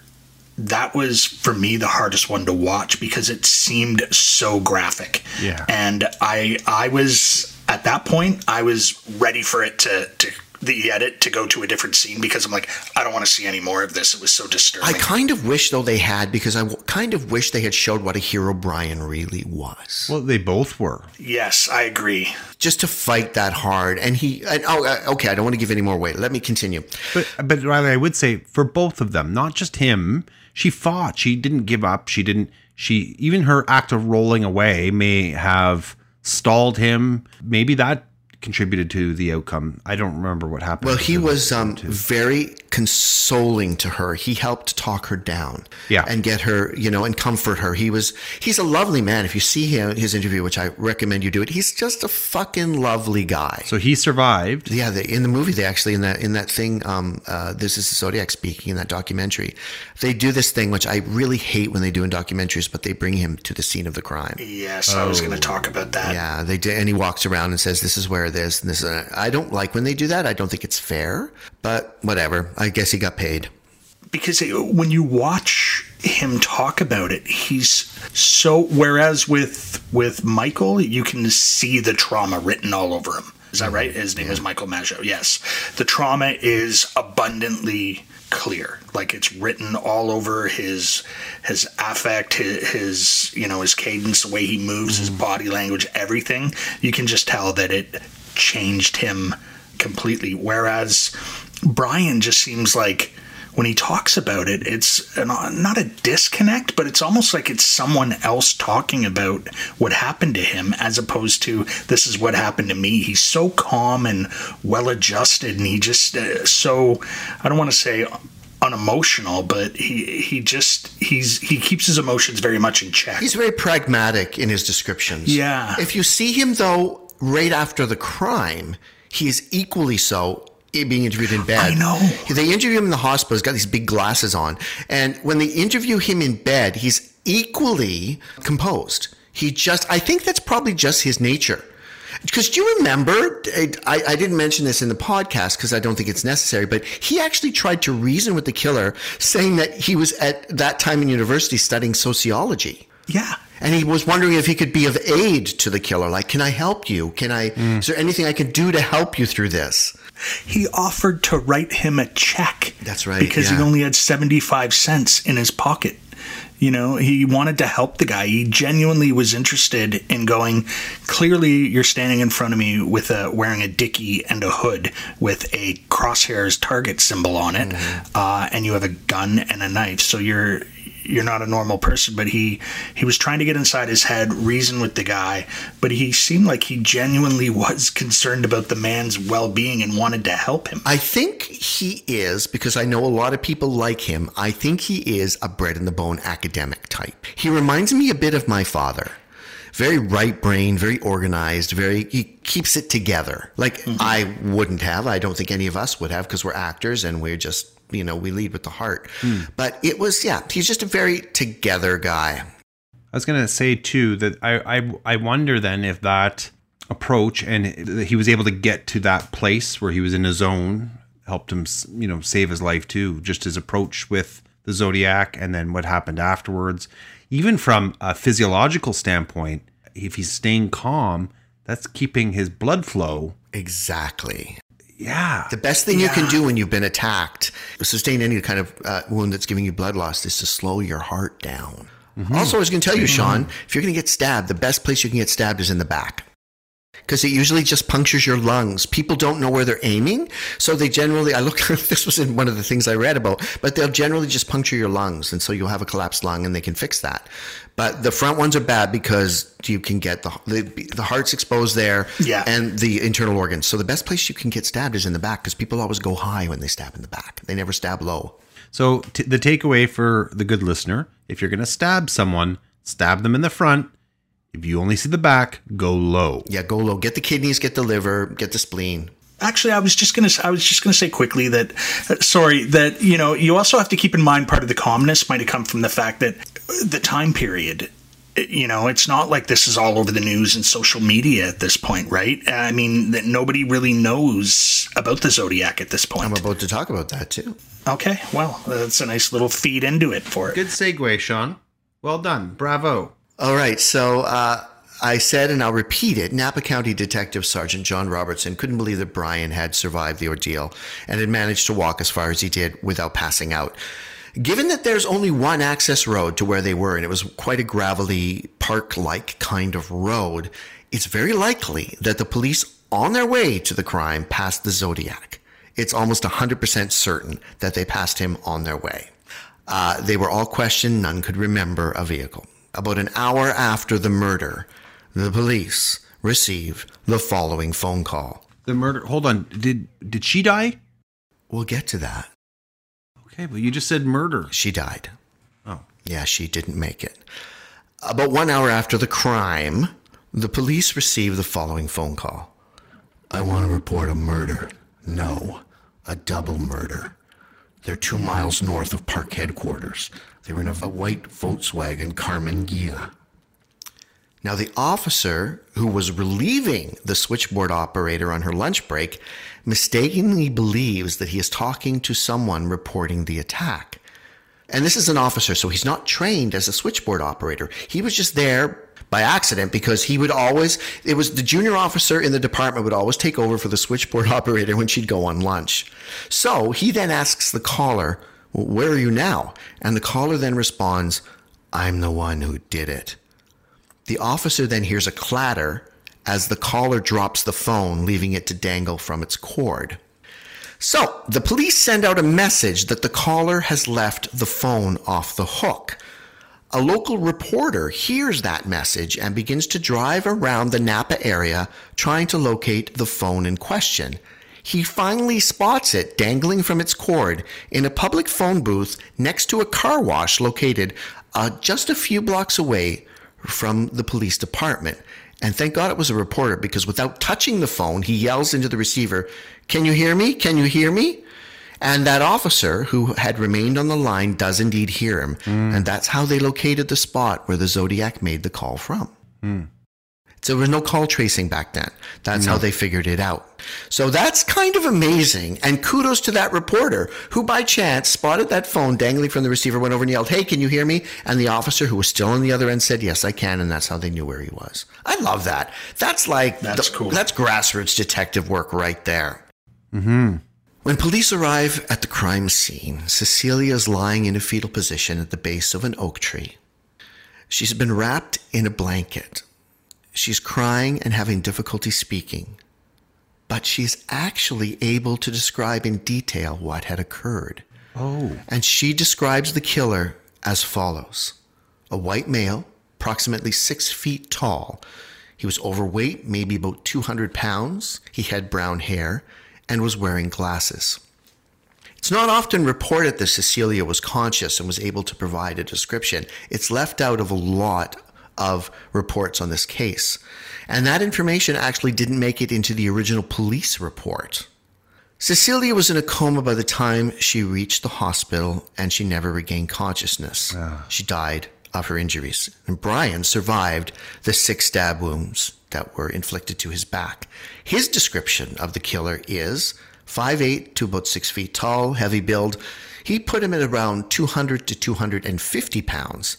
that was for me the hardest one to watch because it seemed so graphic Yeah. and i i was at that point i was ready for it to to the edit to go to a different scene because i'm like i don't want to see any more of this it was so disturbing I kind of wish though they had because I w- kind of wish they had showed what a hero Bryan really was. Well, they both were. yes i agree Just to fight that hard, and he. And, oh, uh, okay. I don't want to give any more weight. Let me continue. But but Riley, I would say for both of them, not just him. She fought. She didn't give up. She didn't. She even her act of rolling away may have stalled him. Maybe that contributed to the outcome. I don't remember what happened. Well, he was um, very consoling to her. He helped talk her down, Yeah. and get her, you know, and comfort her. He was he's a lovely man. If you see him his interview, which I recommend you do it, he's just a fucking lovely guy. so he survived. Yeah, they, in the movie, they actually in that in that thing. Um, uh, this is Zodiac speaking in that documentary. They do this thing which I really hate when they do in documentaries, but they bring him to the scene of the crime. Yes, I was going to talk about that. Yeah, they do, and he walks around and says, "This is where this and this." And I don't like when they do that. I don't think it's fair, but whatever. I guess he got paid. because when you watch him talk about it he's so whereas with with michael you can see the trauma written all over him is that right his name is michael mageau yes the trauma is abundantly clear like it's written all over his his affect his, his you know his cadence the way he moves his mm-hmm. body language everything you can just tell that it changed him completely whereas bryan just seems like when he talks about it, it's not not a disconnect, but it's almost like it's someone else talking about what happened to him as opposed to this is what happened to me. He's so calm and well adjusted, and he just uh, so I don't want to say unemotional, but he he just he's he keeps his emotions very much in check. He's very pragmatic in his descriptions. Yeah. If you see him though, right after the crime, he is equally so. eh, Being interviewed in bed. I know. They interview him in the hospital. He's got these big glasses on. And when they interview him in bed, he's equally composed. He just, I think that's probably just his nature. Because do you remember? I, I didn't mention this in the podcast because I don't think it's necessary, but he actually tried to reason with the killer, saying that he was at that time in university studying sociology. Yeah. And he was wondering if he could be of aid to the killer. Like, can I help you? Can I, is there anything I can do to help you through this? He offered to write him a check. That's right, Because he only had 75 cents in his pocket. You know, he wanted to help the guy. He genuinely was interested in going, clearly, you're standing in front of me with a wearing a dicky and a hood with a crosshairs target symbol on it, uh, and you have a gun and a knife. So you're you're not a normal person but he he was trying to get inside his head reason with the guy but he seemed like he genuinely was concerned about the man's well-being and wanted to help him I think he is, because I know a lot of people like him, I think he is a bread and the bone academic type. He reminds me a bit of my father. Very right brain, very organized, very, he keeps it together. Like mm-hmm. I wouldn't have. I don't think any of us would have because we're actors and we're just, you know, we lead with the heart. Hmm. But it was, yeah, he's just a very together guy. I was gonna say too that I I, I wonder then if that approach and he was able to get to that place where he was in his zone helped him you know save his life too. Just his approach with the zodiac and then what happened afterwards. Even from a physiological standpoint, if he's staying calm, that's keeping his blood flow. Exactly. Yeah. The best thing you can do when you've been attacked, to sustain any kind of uh, wound that's giving you blood loss, is to slow your heart down. Also, I was going to tell you, Sean, if you're going to get stabbed, the best place you can get stabbed is in the back. Because it usually just punctures your lungs. People don't know where they're aiming. So they generally, I look, this was in one of the things I read about, but they'll generally just puncture your lungs. And so you'll have a collapsed lung and they can fix that. But the front ones are bad because you can get the, the, the heart's exposed there Yeah. and the internal organs. So the best place you can get stabbed is in the back because people always go high when they stab in the back. They never stab low. So t- the takeaway for the good listener: if you're gonna stab someone, stab them in the front. If you only see the back, go low. Yeah, go low. Get the kidneys, get the liver, get the spleen. Actually, I was just gonna I was just gonna say quickly that uh, sorry that you know you also have to keep in mind part of the calmness might have come from the fact that the time period. You know, it's not like this is all over the news and social media at this point, right? I mean, that nobody really knows about the zodiac at this point. I'm about to talk about that too. okay, well, that's a nice little feed into it for it. Good segue, Sean. Well done. Bravo. All right, so uh, I said, and I'll repeat it Napa County Detective Sergeant John Robertson couldn't believe that Bryan had survived the ordeal and had managed to walk as far as he did without passing out. Given that there's only one access road to where they were, and it was quite a gravelly, park like kind of road, it's very likely that the police on their way to the crime passed the Zodiac. It's almost 100% certain that they passed him on their way. Uh, they were all questioned. None could remember a vehicle. About an hour after the murder, the police receive the following phone call. The murder. Hold on. Did did she die? We'll get to that. Okay, but you just said murder. She died. Oh. Yeah, she didn't make it. About one hour after the crime, the police received the following phone call I want to report a murder. No, a double murder. They're two miles north of park headquarters. They were in a, white Volkswagen Karmann Ghia. Now, the officer who was relieving the switchboard operator on her lunch break mistakenly believes that he is talking to someone reporting the attack. And this is an officer, so he's not trained as a switchboard operator. He was just there by accident because he would always, it was the junior officer in the department would always take over for the switchboard operator when she'd go on lunch. So he then asks the caller, Where are you now? And the caller then responds, I'm the one who did it. The officer then hears a clatter as the caller drops the phone, leaving it to dangle from its cord. So the police send out a message that the caller has left the phone off the hook. A local reporter hears that message and begins to drive around the Napa area trying to locate the phone in question. He finally spots it dangling from its cord in a public phone booth next to a car wash located uh, just a few blocks away from the police department. And thank God it was a reporter because without touching the phone, he yells into the receiver, Can you hear me? Can you hear me? And that officer who had remained on the line does indeed hear him. And that's how they located the spot where the Zodiac made the call from. So there was no call tracing back then. That's how they figured it out. So that's kind of amazing. And kudos to that reporter who by chance spotted that phone dangling from the receiver, went over and yelled, Hey, can you hear me? And the officer who was still on the other end said, Yes, I can. And that's how they knew where he was. I love that. That's like, That's the- cool. That's grassroots detective work right there. Mm-hmm. When police arrive at the crime scene, Cecilia is lying in a fetal position at the base of an oak tree. She's been wrapped in a blanket. She's crying and having difficulty speaking, but she's actually able to describe in detail what had occurred. Oh. And she describes the killer as follows a white male, approximately six feet tall. He was overweight, maybe about 200 pounds. He had brown hair and was wearing glasses. It's not often reported that Cecilia was conscious and was able to provide a description. It's left out of a lot of reports on this case. And that information actually didn't make it into the original police report. Cecilia was in a coma by the time she reached the hospital and she never regained consciousness. She died of her injuries. And Bryan survived the six stab wounds that were inflicted to his back. His description of the killer is 5'8 to about 6 feet tall, heavy build. He put him at around 200 to 250 pounds.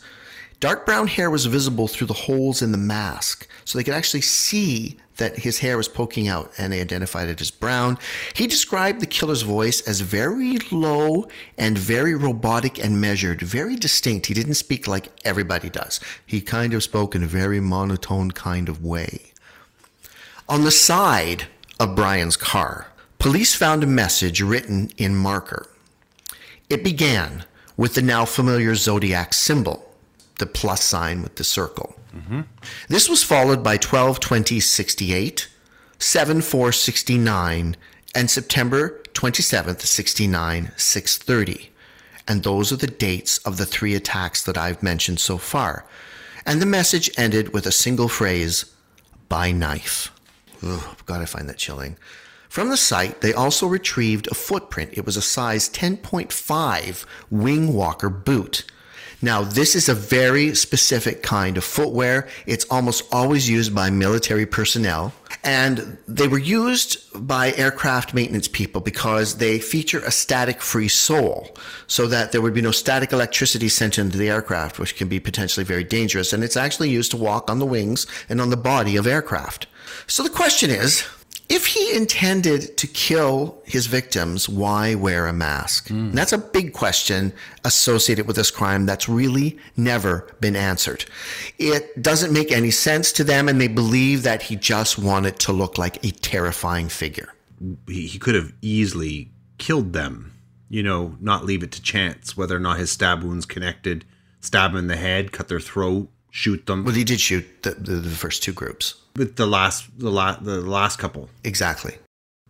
Dark brown hair was visible through the holes in the mask, so they could actually see that his hair was poking out, and they identified it as brown. He described the killer's voice as very low and very robotic and measured, very distinct. He didn't speak like everybody does. He kind of spoke in a very monotone kind of way. On the side of Bryan's car, police found a message written in marker. It began with the now familiar zodiac symbol, the plus sign with the circle. This was followed by 12 20 68, 7 4 69, and September 27th 69 630. And those are the dates of the three attacks that I've mentioned so far. And the message ended with a single phrase by knife. Ugh, God, I find that chilling. From the site, they also retrieved a footprint. It was a size 10.5 wing walker boot. Now, this is a very specific kind of footwear. It's almost always used by military personnel. And they were used by aircraft maintenance people because they feature a static free sole so that there would be no static electricity sent into the aircraft, which can be potentially very dangerous. And it's actually used to walk on the wings and on the body of aircraft. So the question is, if he intended to kill his victims, why wear a mask? Hmm. And that's a big question associated with this crime that's really never been answered. It doesn't make any sense to them, and they believe that he just wanted to look like a terrifying figure. He, could have easily killed them. You know, not leave it to chance whether or not his stab wounds connected. Stab them in the head, cut their throat, shoot them. But he did shoot the, the, the first two groups. With the last the last the last couple. Exactly.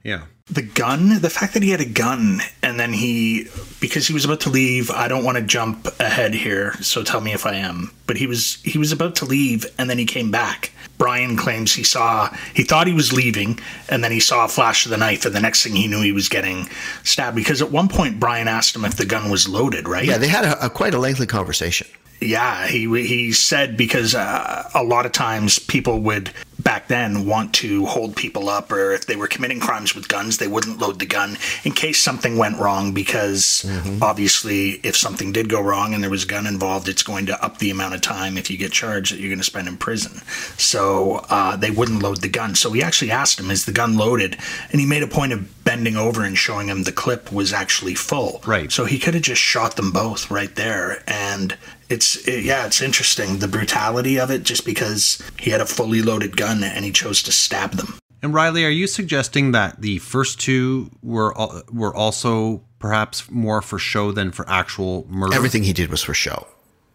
Yeah. the gun, the fact that he had a gun and then he, because he was about to leave, I don't want to jump ahead here, so tell me if I am, but he was, he was about to leave and then he came back. Bryan claims he saw, he thought he was leaving and then he saw a flash of the knife and the next thing he knew he was getting stabbed because at one point Bryan asked him if the gun was loaded, right? Yeah, they had a, a quite a lengthy conversation. Yeah, he he said because uh, a lot of times people would back then want to hold people up, or if they were committing crimes with guns, they wouldn't load the gun in case something went wrong. Because obviously, if something did go wrong and there was a gun involved, it's going to up the amount of time if you get charged that you're going to spend in prison. So uh, they wouldn't load the gun. So we actually asked him, "Is the gun loaded?" And he made a point of bending over and showing him the clip was actually full. Right. So he could have just shot them both right there, and it's it, yeah, it's interesting the brutality of it, just because he had a fully loaded gun and he chose to stab them. And Riley, are you suggesting that the first two were were also perhaps more for show than for actual murder? Everything he did was for show.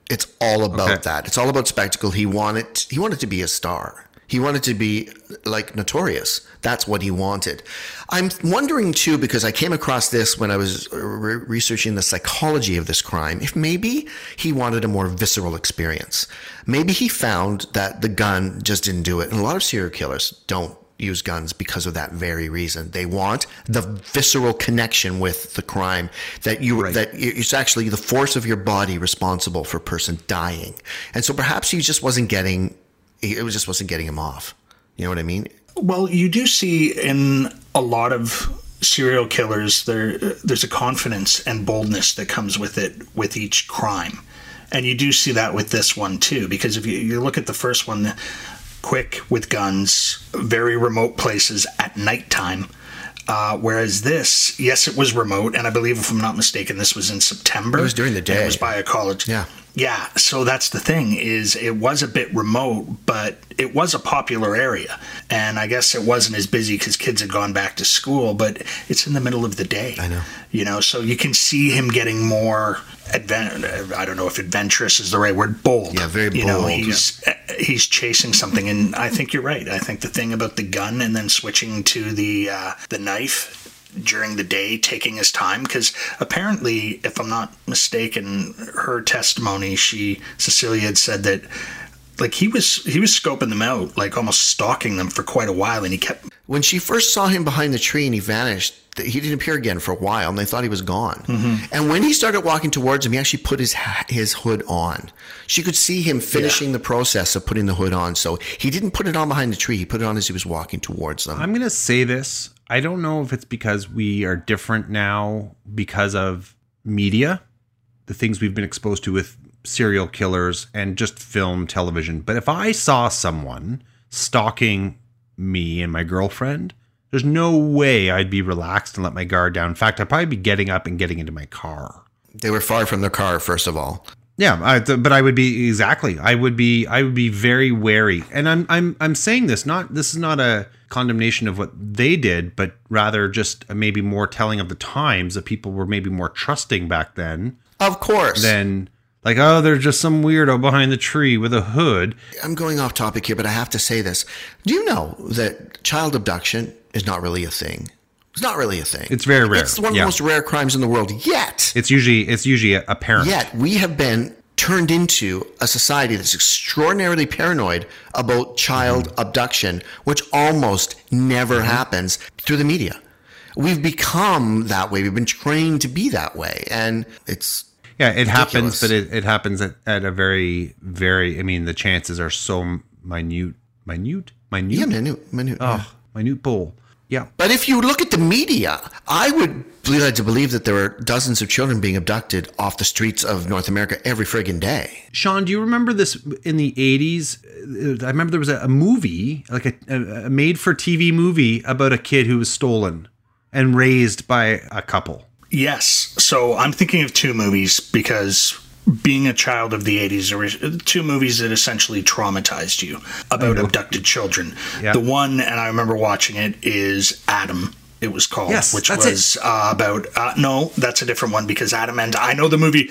It's all about Okay. that. It's all about spectacle. He wanted he wanted to be a star. He wanted to be like notorious. That's what he wanted. I'm wondering too because I came across this when I was re- researching the psychology of this crime. If maybe he wanted a more visceral experience. Maybe he found that the gun just didn't do it. And a lot of serial killers don't use guns because of that very reason. They want the visceral connection with the crime that you Right. that it's actually the force of your body responsible for a person dying. And so perhaps he just wasn't getting it was just wasn't getting him off. You know what I mean? Well, you do see in a lot of serial killers there there's a confidence and boldness that comes with it with each crime. And you do see that with this one too because if you, you look at the first one quick with guns, very remote places at nighttime. Uh, whereas this, yes, it was remote, and I believe, if I'm not mistaken, this was in September. It was during the day. It was by a college. Yeah. Yeah, so that's the thing is it was a bit remote, but it was a popular area, and I guess it wasn't as busy because kids had gone back to school. But it's in the middle of the day. I know. You know, so you can see him getting more advent. I don't know if adventurous is the right word. Bold. Yeah, very You know, bold. he's he's chasing something, and I think you're right. I think the thing about the gun and then switching to the uh, the knife during the day taking his time because apparently if i'm not mistaken her testimony she cecilia had said that like he was he was scoping them out like almost stalking them for quite a while and he kept When she first saw him behind the tree and he vanished, he didn't appear again for a while, and they thought he was gone. Mm-hmm. And when he started walking towards him, he actually put his ha- his hood on. She could see him finishing the process of putting the hood on. So he didn't put it on behind the tree; he put it on as he was walking towards them. I'm going to say this. I don't know if it's because we are different now because of media, the things we've been exposed to with serial killers and just film, television. But if I saw someone stalking me and my girlfriend, there's no way I'd be relaxed and let my guard down. In fact, I'd probably be getting up and getting into my car. They were far from their car, first of all. Yeah, I, th- but I would be exactly. I would be. I would be very wary, and I'm. I'm. I'm saying this not. This is not a condemnation of what they did, but rather just maybe more telling of the times that people were maybe more trusting back then Of course. Then like, oh, there's just some weirdo behind the tree with a hood. I'm going off topic here, but I have to say this. Do you know that child abduction is not really a thing? It's not really a thing. It's very rare, It's one of yeah. the most rare crimes in the world. Yet, It's usually. It's usually a, parent. Yet we have been turned into a society that's extraordinarily paranoid about child mm-hmm. abduction, which almost never mm-hmm. happens through the media. We've become that way. We've been trained to be that way. And it's Yeah, it happens, but it, it happens at, at a very, very. I mean, the chances are so minute, minute, minute. yeah, minute, minute. Oh, minute bowl. Yeah. But if you look at the media, I would be led to believe that there are dozens of children being abducted off the streets of North America every friggin' day. Sean, do you remember this in the 80s? I remember there was a, a movie, like a, a, a made for TV movie about a kid who was stolen and raised by a couple. yes so i'm thinking of two movies because being a child of the 80s there were two movies that essentially traumatized you about abducted children. Yeah. the one and i remember watching it is adam it was called Yes, which was uh, about uh, no that's a different one because adam and i know the movie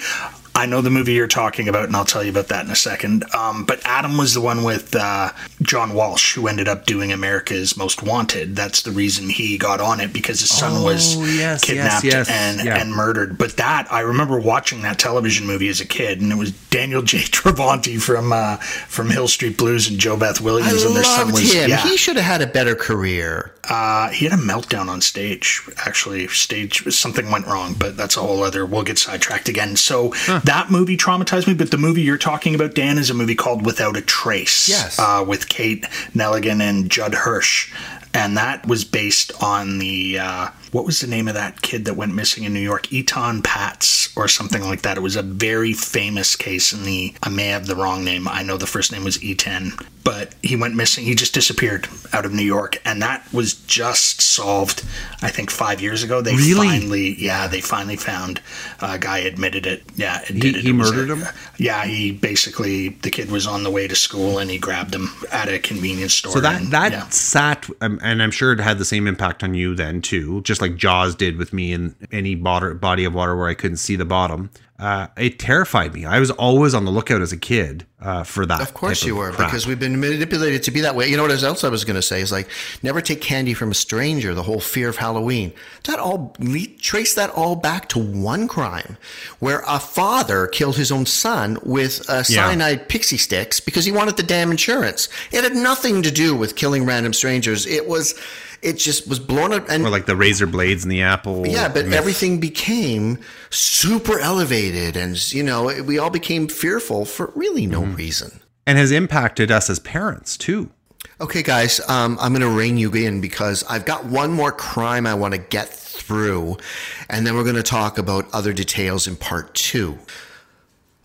I know the movie you're talking about, and I'll tell you about that in a second. Um, but Adam was the one with uh, John Walsh, who ended up doing America's Most Wanted. That's the reason he got on it because his son Oh, was yes, kidnapped yes, yes. and Yeah. and murdered. But that I remember watching that television movie as a kid, and it was Daniel J. Travanti from uh, from Hill Street Blues and JoBeth I Williams, and their son loved was him. yeah. He should have had a better career. Uh, he had a meltdown on stage. Actually, stage something went wrong, but that's a whole other. We'll get sidetracked again. So that movie traumatized me. But the movie you're talking about, Dan, is a movie called Without a Trace. Yes. uh, with Kate Nelligan and Judd Hirsch, and that was based on the uh, what was the name of that kid that went missing in New York? Etan Patz or something like that. It was a very famous case in the. I may have the wrong name. I know the first name was Eton, but he went missing. He just disappeared out of New York, and that was just solved. I think five years ago. They Really? finally, yeah, they finally found a guy admitted it. Yeah, it He- it. he It murdered a- him? Yeah, he basically the kid was on the way to school and he grabbed him at a convenience store. So that and- that yeah. sat, um, and I'm sure it had the same impact on you then too, just like Jaws did with me in any body of water where I couldn't see the bottom. Uh, it terrified me. I was always on the lookout as a kid uh, for that. Of course you were, crap. because we've been manipulated to be that way. You know what else I was going to say is like, never take candy from a stranger. The whole fear of Halloween. That all we trace that all back to one crime, where a father killed his own son with uh, Yeah. cyanide Pixy Stix because he wanted the damn insurance. It had nothing to do with killing random strangers. It was, it just was blown up and or like the razor blades and the apple. yeah, but myth. everything became super elevated, and you know, we all became fearful for really no Mm-hmm. reason. and has impacted us as parents too. Okay, guys, um, I'm going to rein you in because I've got one more crime I want to get through, and then we're going to talk about other details in part two.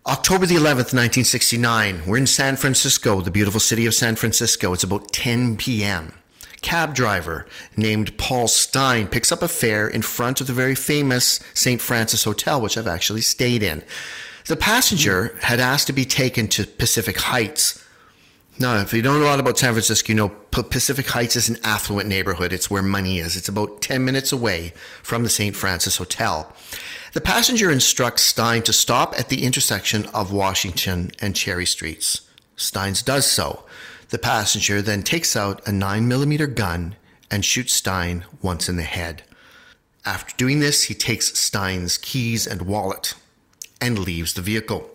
October the 11th, 1969. We're in San Francisco, the beautiful city of San Francisco. It's about 10 p.m. Cab driver named Paul Stine picks up a fare in front of the very famous St. Francis Hotel, which I've actually stayed in. The passenger had asked to be taken to Pacific Heights, Now, if you don't know a lot about San Francisco, you know Pacific Heights is an affluent neighborhood. It's where money is. It's about 10 minutes away from the St. Francis Hotel. The passenger instructs Stine to stop at the intersection of Washington and Cherry Streets. Stines does so. The passenger then takes out a 9mm gun and shoots Stine once in the head. After doing this, he takes Stine's keys and wallet and leaves the vehicle.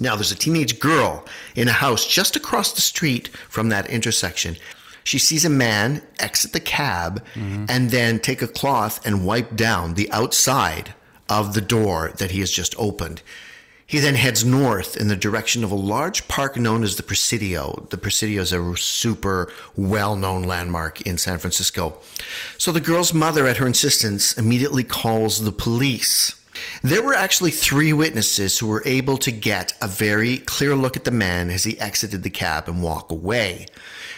Now, there's a teenage girl in a house just across the street from that intersection. She sees a man exit the cab mm-hmm. and then take a cloth and wipe down the outside of the door that he has just opened. He then heads north in the direction of a large park known as the Presidio. The Presidio is a super well known landmark in San Francisco. So the girl's mother, at her insistence, immediately calls the police. There were actually three witnesses who were able to get a very clear look at the man as he exited the cab and walk away.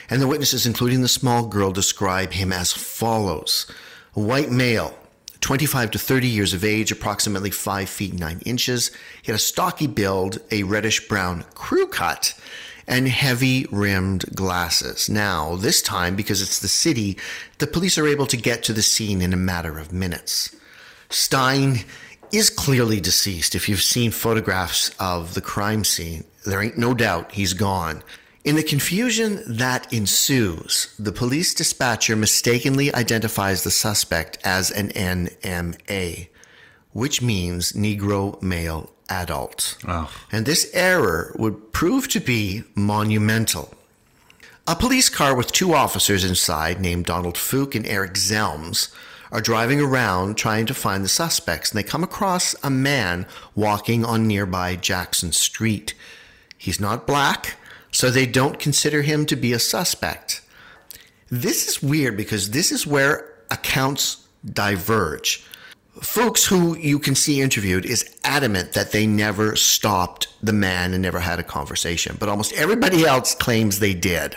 And the witnesses, including the small girl, describe him as follows a white male, 25 to 30 years of age, approximately 5 feet 9 inches. He had a stocky build, a reddish brown crew cut, and heavy rimmed glasses. Now, this time, because it's the city, the police are able to get to the scene in a matter of minutes. Stine is clearly deceased. If you've seen photographs of the crime scene, there ain't no doubt he's gone. In the confusion that ensues, the police dispatcher mistakenly identifies the suspect as an NMA, which means Negro Male Adult. Oh. And this error would prove to be monumental. A police car with two officers inside, named Donald Fouke and Eric Zelms, are driving around trying to find the suspects, and they come across a man walking on nearby Jackson Street. He's not black, so they don't consider him to be a suspect. This is weird because this is where accounts diverge. Folks who you can see interviewed is adamant that they never stopped the man and never had a conversation, but almost everybody else claims they did.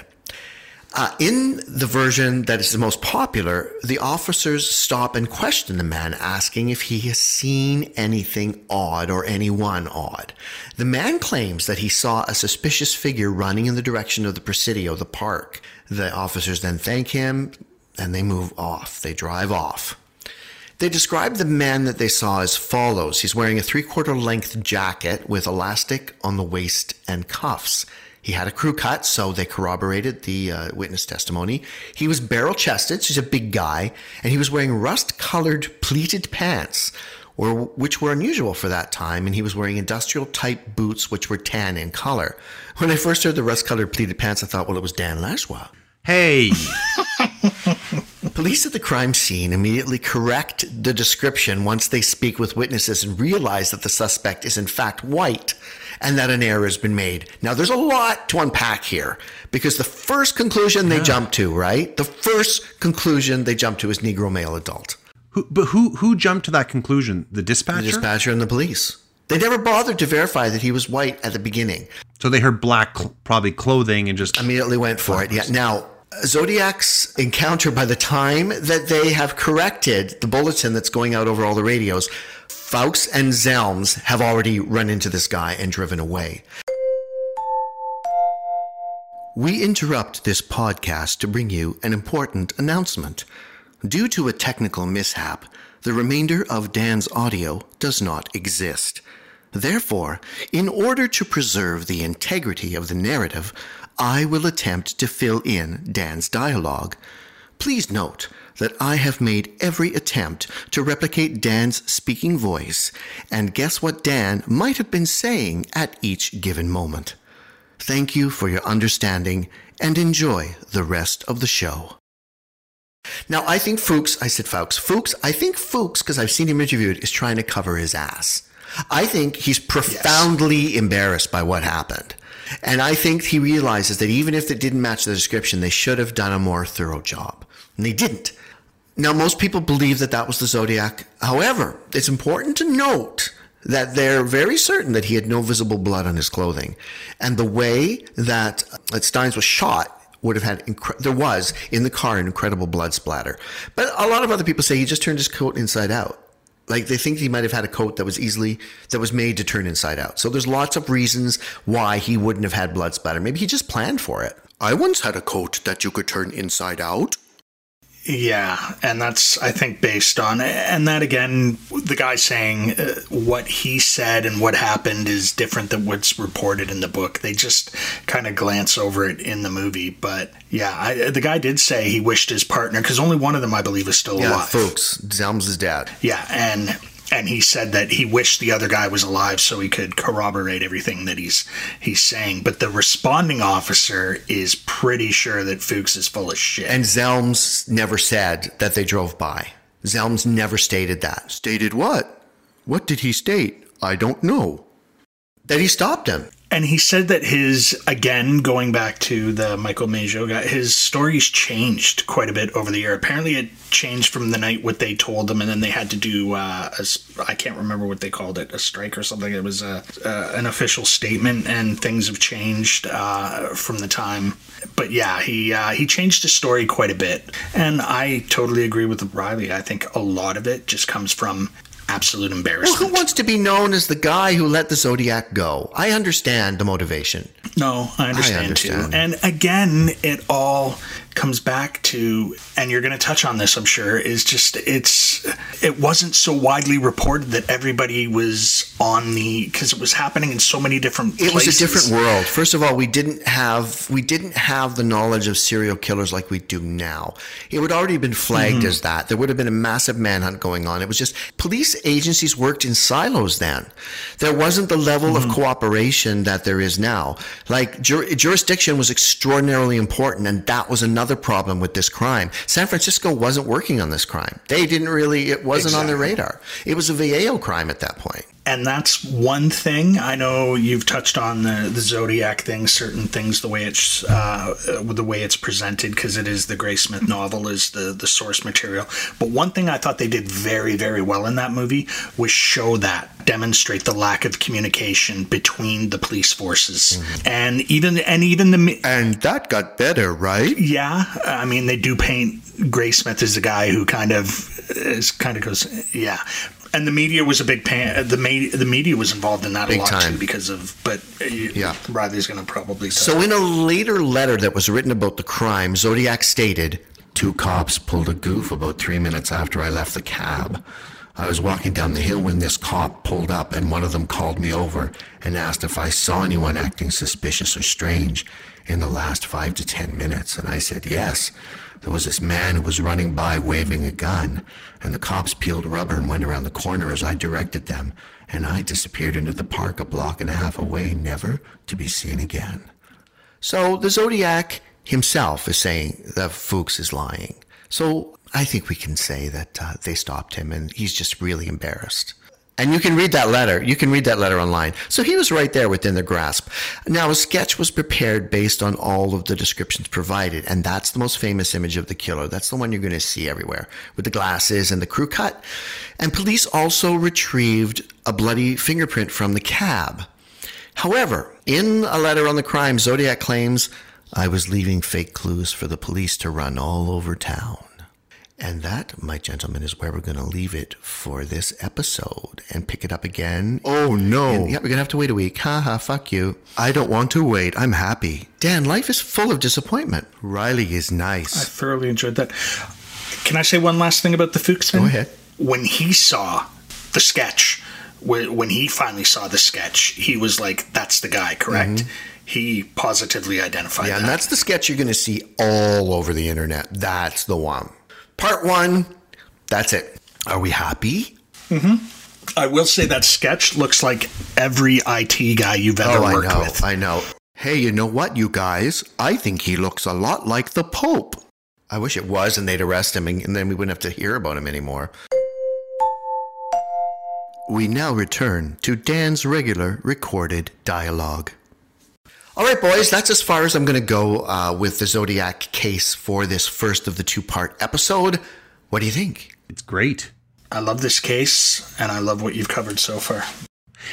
Uh, in the version that is the most popular, the officers stop and question the man, asking if he has seen anything odd or anyone odd. The man claims that he saw a suspicious figure running in the direction of the Presidio, the park. The officers then thank him and they move off. They drive off. They describe the man that they saw as follows. He's wearing a three quarter length jacket with elastic on the waist and cuffs. He had a crew cut, so they corroborated the uh, witness testimony. He was barrel chested, so he's a big guy, and he was wearing rust colored pleated pants, or, which were unusual for that time, and he was wearing industrial type boots, which were tan in color. When I first heard the rust colored pleated pants, I thought, well, it was Dan Lashwa. Hey, Police at the crime scene immediately correct the description once they speak with witnesses and realize that the suspect is in fact white and that an error has been made. Now, there's a lot to unpack here because the first conclusion they jump to, right? The first conclusion they jump to is Negro male adult. who, but who who jumped to that conclusion? The dispatcher. The dispatcher and the police. They never bothered to verify that he was white at the beginning. so they heard black, cl- probably clothing, and just immediately went for it. Yeah. Now, Zodiac's encounter by the time that they have corrected the bulletin that's going out over all the radios, Fouke and Zelms have already run into this guy and driven away. We interrupt this podcast to bring you an important announcement. Due to a technical mishap, the remainder of Dan's audio does not exist. Therefore, in order to preserve the integrity of the narrative, I will attempt to fill in Dan's dialogue. Please note that I have made every attempt to replicate Dan's speaking voice and guess what Dan might have been saying at each given moment. Thank you for your understanding and enjoy the rest of the show. Now, I think Fouke, I said Fouke, Fouke, I think Fouke, because I've seen him interviewed, is trying to cover his ass. I think he's profoundly embarrassed by what happened. And I think he realizes that even if it didn't match the description, they should have done a more thorough job. And they didn't. Now, most people believe that that was the Zodiac. However, it's important to note that they're very certain that he had no visible blood on his clothing. And the way that, uh, that Stines was shot would have had, incre- there was in the car an incredible blood splatter. But a lot of other people say he just turned his coat inside out. Like they think he might have had a coat that was easily, that was made to turn inside out. So there's lots of reasons why he wouldn't have had blood splatter. Maybe he just planned for it. I once had a coat that you could turn inside out. Yeah, and that's I think based on and that again, the guy saying uh, what he said and what happened is different than what's reported in the book. They just kind of glance over it in the movie, but yeah, I, the guy did say he wished his partner because only one of them, I believe, is still Yeah, alive. folks, Zelms' dad. Yeah, and and he said that he wished the other guy was alive so he could corroborate everything that he's he's saying. But the responding officer is pretty sure that Fouke is full of shit. And Zelms never said that they drove by. Zelms never stated that. Stated what? What did he state? I don't know. That he stopped him. And he said that his, again, going back to the Michael Mageau guy, his stories changed quite a bit over the year. Apparently, it changed from the night what they told him, and then they had to do, uh, a I can't remember what they called it, a strike or something. It was a, uh, an official statement, and things have changed uh, from the time. But yeah, he uh, he changed his story quite a bit, and I totally agree with Riley. I think a lot of it just comes from absolute embarrassment. Well, embarrassment. who wants to be known as the guy who let the Zodiac go? I understand the motivation. No, I understand, understand. too. And again, it all comes back to and you're going to touch on this I'm sure is just it's it wasn't so widely reported that everybody was on the cuz it was happening in so many different It places. was a different world. First of all, we didn't have we didn't have the knowledge of serial killers like we do now. It would already been flagged Mm-hmm. as that. There would have been a massive manhunt going on. It was just police agencies worked in silos then. There wasn't the level Mm-hmm. of cooperation that there is now. Like jur- jurisdiction was extraordinarily important, and that was another problem with this crime. San Francisco wasn't working on this crime. They didn't really. It wasn't on their radar. It was a Vallejo crime at that point. And that's one thing I know you've touched on the, the zodiac thing, certain things, the way it's uh, the way it's presented, because it is the Graysmith novel is the the source material. But one thing I thought they did very very well in that movie was show that demonstrate the lack of communication between the police forces, and even and even the And that got better, right? yeah, I mean they do paint Graysmith as a guy who kind of is kind of goes yeah. And the media was a big pan. The me- the media was involved in that Big a lot time. too because of. But uh, Yeah. Riley's going to probably. So, in a later letter that was written about the crime, Zodiac stated, Two cops pulled a goof about three minutes after I left the cab. I was walking down the hill when this cop pulled up and one of them called me over and asked if I saw anyone acting suspicious or strange in the last five to ten minutes. And I said yes. There was this man who was running by waving a gun, and the cops peeled rubber and went around the corner as I directed them, and I disappeared into the park a block and a half away, never to be seen again. So the Zodiac himself is saying that Fouke is lying. So I think we can say that uh, they stopped him and he's just really embarrassed. And you can read that letter. You can read that letter online. So he was right there within the grasp. Now, a sketch was prepared based on all of the descriptions provided, and that's the most famous image of the killer. That's the one you're going to see everywhere with the glasses and the crew cut. And police also retrieved a bloody fingerprint from the cab. However, in a letter on the crime, Zodiac claims I was leaving fake clues for the police to run all over town. And that, my gentlemen, is where we're going to leave it for this episode and pick it up again. Oh no. And, yeah, we're going to have to wait a week. Ha ha, fuck you. I don't want to wait. I'm happy. Dan, life is full of disappointment. Riley is nice. I thoroughly enjoyed that. Can I say one last thing about the Fouke thing? Go ahead. When he saw the sketch, when he finally saw the sketch, he was like, "That's the guy, correct?" He positively identified Mm-hmm. Yeah, that. and that's the sketch you're going to see all over the internet. That's the one. Part one, that's it. Are we happy? Mm-hmm. I will say that sketch looks like every IT guy you've ever Oh, I know. with. I know. Hey, you know what, you guys? I think he looks a lot like the Pope. I wish it was, and they'd arrest him, and then we wouldn't have to hear about him anymore. We now return to Dan's regular recorded dialogue. All right, boys, that's as far as I'm going to go uh, with the Zodiac case for this first of the two part episode. What do you think? It's great. I love this case, and I love what you've covered so far.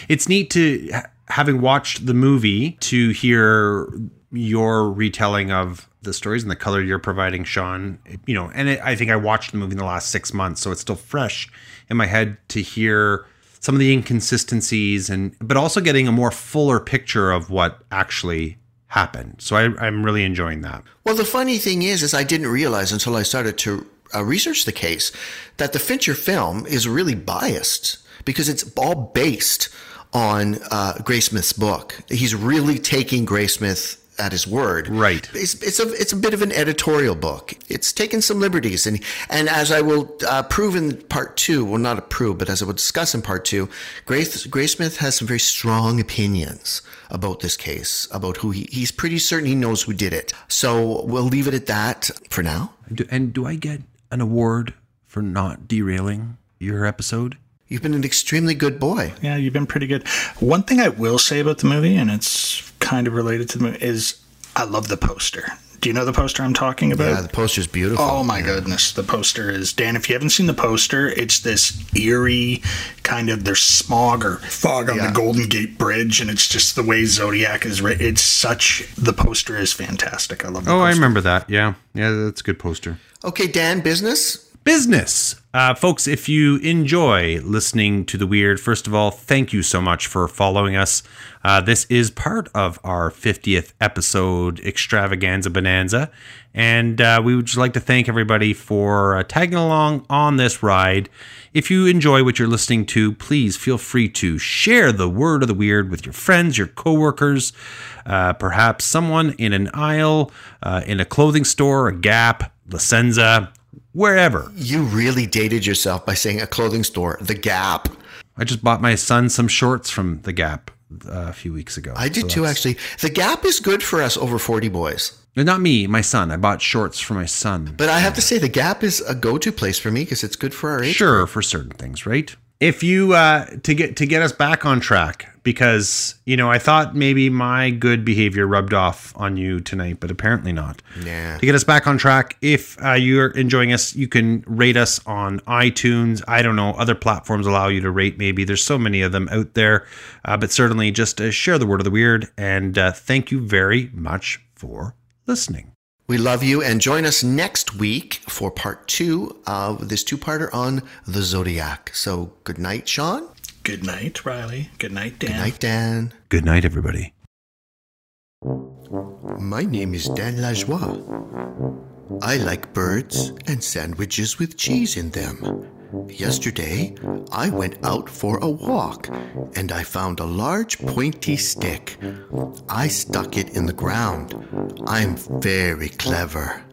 It's neat to having watched the movie to hear your retelling of the stories and the color you're providing, Sean. You know, and it, I think I watched the movie in the last six months, so it's still fresh in my head to hear some of the inconsistencies and but also getting a more fuller picture of what actually happened. So I, I'm really enjoying that. Well, the funny thing is, is I didn't realize until I started to uh, research the case that the Fincher film is really biased because it's all based on uh, Graysmith's book. He's really taking Graysmith at his word. Right. It's, it's a it's a bit of an editorial book. It's taken some liberties, and and as I will uh, prove in part two, well, not approve, but as I will discuss in part two, Grace Graysmith has some very strong opinions about this case, about who he he's pretty certain he knows who did it. So we'll leave it at that for now. Do, and do I get an award for not derailing your episode? You've been an extremely good boy. Yeah, you've been pretty good. One thing I will say about the movie, and it's kind of related to the movie, is I love the poster. Do you know the poster I'm talking about? Yeah, the poster's beautiful. Oh my goodness, the poster is Dan. If you haven't seen the poster, it's this eerie kind of there's smog or fog on Yeah. the Golden Gate Bridge, and it's just the way Zodiac is. Written. It's such the poster is fantastic. I love. The Oh, I remember that. Yeah. Yeah, that's a good poster. Okay, Dan, business. Business. Uh, folks, if you enjoy listening to The Weird, first of all, thank you so much for following us. Uh, this is part of our 50th episode extravaganza bonanza. And uh, we would just like to thank everybody for uh, tagging along on this ride. If you enjoy what you're listening to, please feel free to share the word of the weird with your friends, your coworkers, uh, perhaps someone in an aisle, uh, in a clothing store, a Gap, La Senza, wherever. You really dated yourself by saying a clothing store, The Gap. I just bought my son some shorts from the Gap uh, a few weeks ago. I did So too, actually. The Gap is good for us over 40 boys. Not me, my son. I bought shorts for my son. But I have to say, The Gap is a go to place for me because it's good for our age. sure, for certain things, right? If you uh, to get to get us back on track, because you know I thought maybe my good behavior rubbed off on you tonight, but apparently not. Yeah. To get us back on track, if uh, you're enjoying us, you can rate us on iTunes. I don't know, other platforms allow you to rate. Maybe there's so many of them out there, uh, but certainly just uh, share the word of the weird. And uh, thank you very much for listening. We love you and join us next week for part two of this two parter on the Zodiac. So good night, Sean. Good night, Riley. Good night, Dan. Good night, Dan. Good night, everybody. My name is Dan Lajoie. I like birds and sandwiches with cheese in them. Yesterday, I went out for a walk and I found a large pointy stick. I stuck it in the ground. I'm very clever.